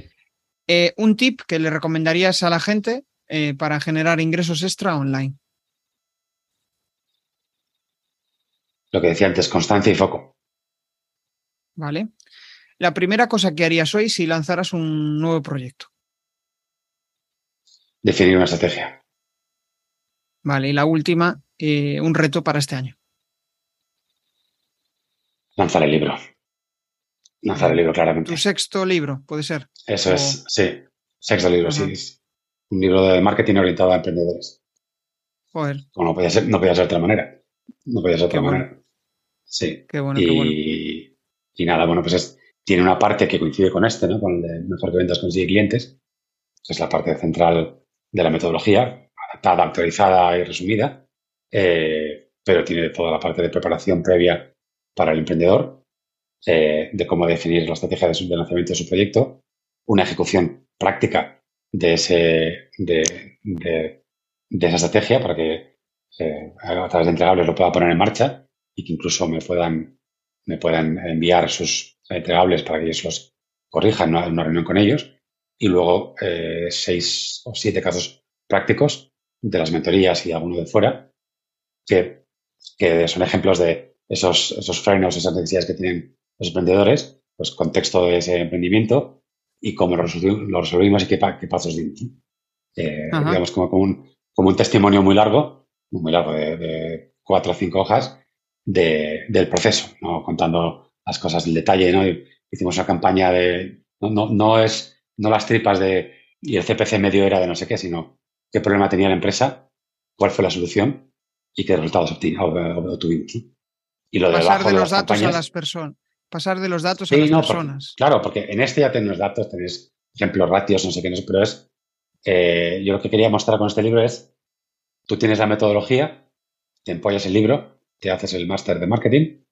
[SPEAKER 1] Eh, un tip que le recomendarías a la gente eh, para generar ingresos extra online.
[SPEAKER 2] Lo que decía antes, constancia y foco.
[SPEAKER 1] ¿vale? La primera cosa que harías hoy si lanzaras un nuevo proyecto.
[SPEAKER 2] Definir una estrategia.
[SPEAKER 1] Vale, y la última, eh, un reto para este año.
[SPEAKER 2] Lanzar el libro. Lanzar el libro, claramente.
[SPEAKER 1] Tu sexto libro, puede ser.
[SPEAKER 2] Eso es, sí. Sexto libro, sí. Un libro de marketing orientado a emprendedores.
[SPEAKER 1] Joder.
[SPEAKER 2] no podía ser, no podía ser de otra manera. No podía ser de otra manera. Sí.
[SPEAKER 1] Qué bueno, qué bueno.
[SPEAKER 2] Y nada, bueno, pues tiene una parte que coincide con este, ¿no? Con el de mejor que ventas consigue clientes. Es la parte central de la metodología, adaptada, actualizada y resumida. Eh, pero tiene toda la parte de preparación previa para el emprendedor, eh, de cómo definir la estrategia de, lanzamiento de su proyecto, una ejecución práctica de, ese, de, esa estrategia para que eh, a través de entregables lo pueda poner en marcha y que incluso me puedan me puedan enviar sus entregables para que ellos los corrijan en una reunión con ellos. Y luego eh, seis o siete casos prácticos de las mentorías y alguno de fuera, que, que son ejemplos de esos, esos frenos, esas necesidades que tienen los emprendedores, pues contexto de ese emprendimiento y cómo lo resolvimos, y qué, qué pasos dimos. Eh, digamos, como, como, un, como un testimonio muy largo, muy largo, de, de cuatro o cinco hojas, de, del proceso, ¿no? contando las cosas en detalle. ¿no? Hicimos una campaña de, no, no, no, es, no las tripas de, y el CPC medio era de no sé qué, sino qué problema tenía la empresa, cuál fue la solución y qué resultados obtuvimos.
[SPEAKER 1] Y lo de Pasar de los datos a las personas. Pasar de los datos a las personas.
[SPEAKER 2] claro, porque en este ya tenéis los datos, tenéis ejemplos, ratios, no sé qué, no sé, pero es, eh, yo lo que quería mostrar con este libro es, tú tienes la metodología, te empollas el libro, te haces el máster de marketing,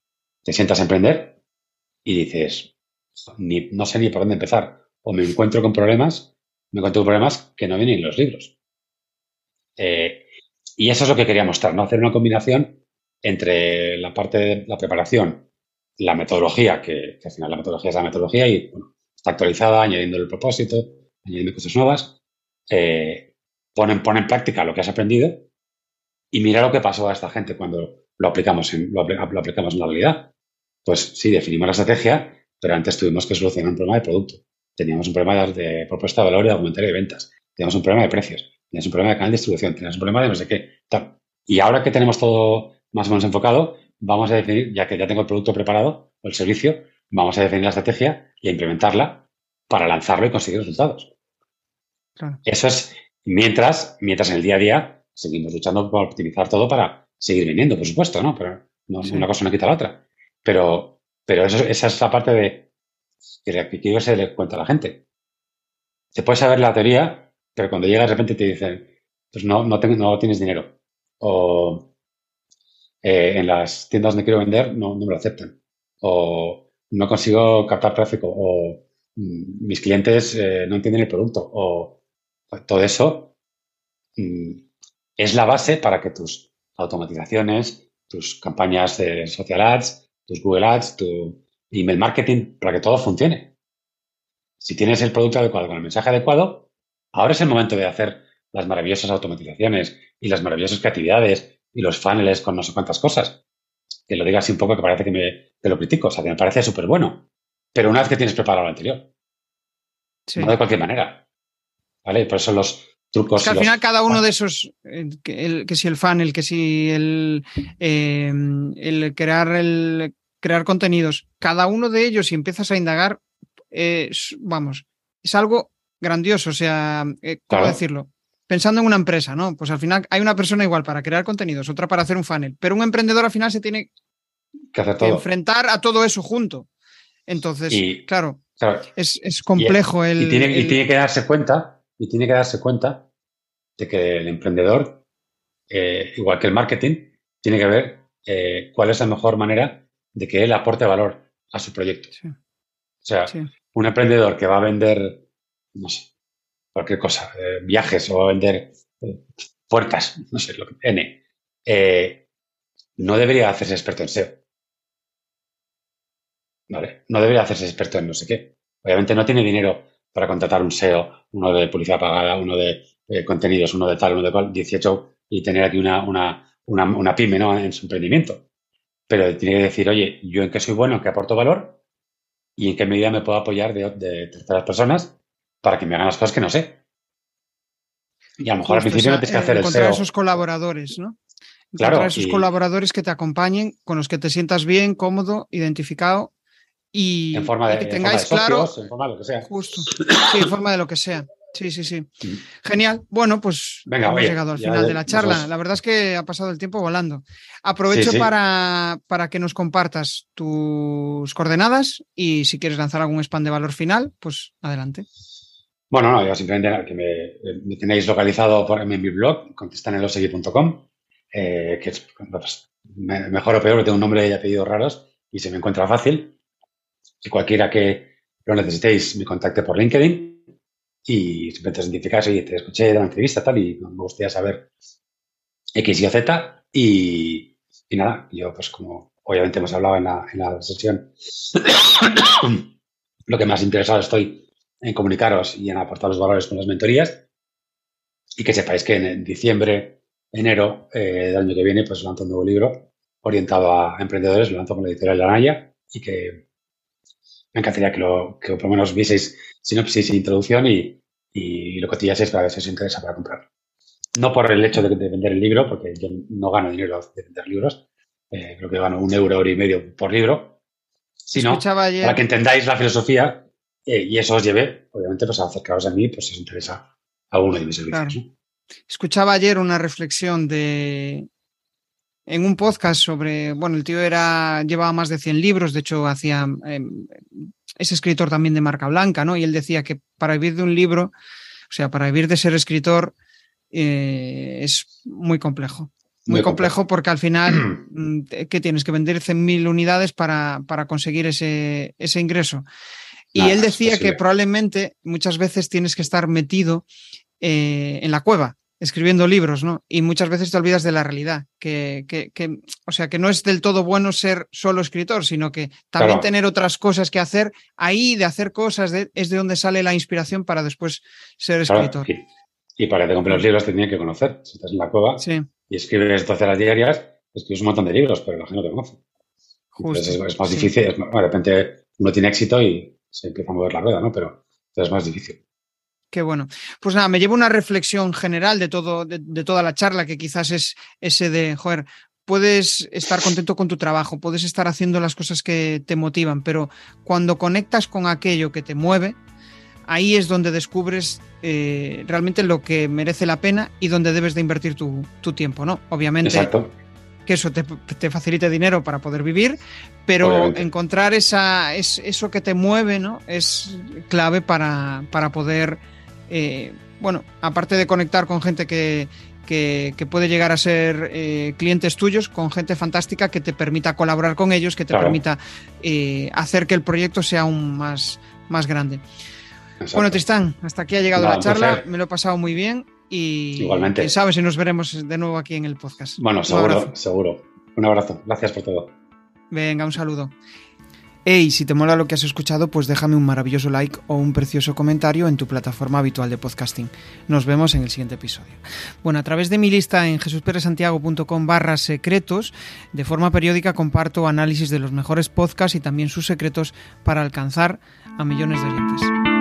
[SPEAKER 2] te sientas a emprender y dices, ni, no sé ni por dónde empezar. O me encuentro con problemas, me encuentro con problemas que no vienen en los libros. Eh, y eso es lo que quería mostrar, ¿no? Hacer una combinación entre la parte de la preparación, la metodología, que, al final la metodología es la metodología y está actualizada, añadiendo el propósito, añadiendo cosas nuevas. Eh, pon, en práctica lo que has aprendido y mira lo que pasó a esta gente cuando lo aplicamos en, lo, aplicamos en la realidad. Pues sí, definimos la estrategia, pero antes tuvimos que solucionar un problema de producto. Teníamos un problema de propuesta de valor y de argumentario de ventas. Teníamos un problema de precios. Teníamos un problema de canal de distribución. Teníamos un problema de no sé qué. Tal. Y ahora que tenemos todo más o menos enfocado, vamos a definir, ya que ya tengo el producto preparado o el servicio, vamos a definir la estrategia y a implementarla para lanzarlo y conseguir resultados. Eso es mientras, mientras en el día a día seguimos luchando por optimizar todo para seguir vendiendo, por supuesto, ¿no? Pero no, una cosa no quita la otra. Pero, pero eso, esa es la parte de que quiero se le cuenta a la gente. Se puede saber la teoría, pero cuando llega de repente te dicen, pues no, no, tengo, no tienes dinero. O eh, en las tiendas donde quiero vender no, no me lo aceptan. O no consigo captar tráfico. O mm, mis clientes eh, no entienden el producto. O pues, todo eso mm, es la base para que tus automatizaciones, tus campañas de social ads, tus Google Ads, tu email marketing, para que todo funcione. Si tienes el producto adecuado con el mensaje adecuado, ahora es el momento de hacer las maravillosas automatizaciones y las maravillosas creatividades y los funnels con no sé cuántas cosas. Que lo diga así un poco que parece que me lo critico, o sea, que me parece súper bueno. Pero una vez que tienes preparado lo anterior. No de cualquier manera. ¿Vale? Por eso los, trucos.
[SPEAKER 1] que al final cada uno de esos, eh, que, si el funnel, que si el, eh, el crear el crear contenidos, cada uno de ellos, si empiezas a indagar, vamos, es algo grandioso. O sea, eh, ¿cómo decirlo? Pensando en una empresa, ¿no? Pues al final hay una persona igual para crear contenidos, otra para hacer un funnel, pero un emprendedor al final se tiene
[SPEAKER 2] que,
[SPEAKER 1] enfrentar a todo eso junto. Entonces, claro, es, complejo el,
[SPEAKER 2] y tiene, que darse cuenta, y tiene que darse cuenta de que el emprendedor, eh, igual que el marketing, tiene que ver eh, cuál es la mejor manera de que él aporte valor a su proyecto. O sea, un emprendedor que va a vender, no sé, cualquier cosa, eh, viajes o vender eh, puertas, no sé, lo que N, no debería hacerse experto en SEO. ¿Vale? No debería hacerse experto en no sé qué. Obviamente no tiene dinero para contratar un SEO, uno de publicidad pagada, uno de contenidos, uno de tal, uno de cual, 18, y tener aquí una, una, una, una pyme ¿no? en su emprendimiento pero tiene que decir, oye, yo en qué soy bueno, en qué aporto valor y en qué medida me puedo apoyar de, de terceras personas para que me hagan las cosas que no sé. Y a lo mejor al principio no tienes que hacer el
[SPEAKER 1] SEO. esos colaboradores, ¿no? Claro. esos colaboradores que te acompañen, con los que te sientas bien, cómodo, identificado y,
[SPEAKER 2] en forma de,
[SPEAKER 1] que tengáis claro.
[SPEAKER 2] en forma de lo que sea.
[SPEAKER 1] Justo. Sí, en forma de lo que sea. Sí, sí, sí. Mm. Genial. Bueno, pues hemos llegado al final de la charla. La verdad es que ha pasado el tiempo volando. Aprovecho Para, para, que nos compartas tus coordenadas y si quieres lanzar algún spam de valor final, pues adelante.
[SPEAKER 2] Bueno, no, yo simplemente que me, tenéis localizado por, en mi blog, contestanelosegui.com, eh, que es pues, mejor o peor, tengo un nombre y apellidos raros y se me encuentra fácil. Si cualquiera que lo necesitéis, me contacte por LinkedIn y simplemente identificas, oye, te escuché de la entrevista tal y me gustaría saber X y Z y, y nada, yo pues como obviamente hemos hablado en la, en la sesión, lo que más interesado estoy en comunicaros y en aportar los valores con las mentorías y que sepáis que en diciembre, enero eh, del año que viene pues lanzo un nuevo libro orientado a emprendedores, lo lanzo con la editorial La Naya y que me encantaría que, lo, que por lo menos vieseis sinopsis e introducción y, y lo cotillaseis para ver si os interesa para comprar. No por el hecho de, vender el libro, porque yo no gano dinero de vender libros, eh, creo que gano un euro, y medio por libro, sino para que entendáis la filosofía eh, y eso os lleve, obviamente, pues a acercaros a mí, pues si os interesa alguno de mis servicios.
[SPEAKER 1] Escuchaba ayer una reflexión de, en un podcast sobre, bueno, el tío era, llevaba más de 100 libros, de hecho hacía, em, es escritor también de marca blanca, ¿no? Y él decía que para vivir de un libro, o sea, para vivir de ser escritor, eh, es muy complejo. Muy, complejo, porque al final, mm, ¿qué tienes? Que vender 100.000 unidades para, para conseguir ese, ese ingreso. Y él decía que probablemente muchas veces tienes que estar metido eh, en la cueva escribiendo libros, ¿no? Y muchas veces te olvidas de la realidad, que, que, o sea, que no es del todo bueno ser solo escritor, sino que también tener otras cosas que hacer, ahí de hacer cosas es de donde sale la inspiración para después ser escritor.
[SPEAKER 2] Y, para que te compres los libros te tienen que conocer. Si estás en la cueva y escribes 12 horas diarias, escribes un montón de libros, pero la gente no te conoce. Justo, es, más difícil, de repente uno tiene éxito y se empieza a mover la rueda, ¿no? Pero es más difícil.
[SPEAKER 1] Qué bueno. Pues nada, me llevo una reflexión general de todo, de, toda la charla, que quizás es ese de, joder, puedes estar contento con tu trabajo, puedes estar haciendo las cosas que te motivan, pero cuando conectas con aquello que te mueve, ahí es donde descubres eh, realmente lo que merece la pena y donde debes de invertir tu, tiempo, ¿no? Obviamente. Que eso te, facilite dinero para poder vivir, pero encontrar esa, es, eso que te mueve, ¿no? Es clave para, para poder eh, bueno, aparte de conectar con gente que, puede llegar a ser eh, clientes tuyos, con gente fantástica que te permita colaborar con ellos, que te permita eh, hacer que el proyecto sea aún más, más grande. Bueno, Tristán, hasta aquí ha llegado la charla, me lo he pasado muy bien y
[SPEAKER 2] Igualmente.
[SPEAKER 1] sabes si nos veremos de nuevo aquí en el podcast.
[SPEAKER 2] Bueno, seguro, seguro. Un abrazo, gracias por todo.
[SPEAKER 1] Venga, un saludo. Hey, si te mola lo que has escuchado, pues déjame un maravilloso like o un precioso comentario en tu plataforma habitual de podcasting. Nos vemos en el siguiente episodio. Bueno, a través de mi lista en jesusperesantiago.com barra secretos, de forma periódica comparto análisis de los mejores podcasts y también sus secretos para alcanzar a millones de oyentes.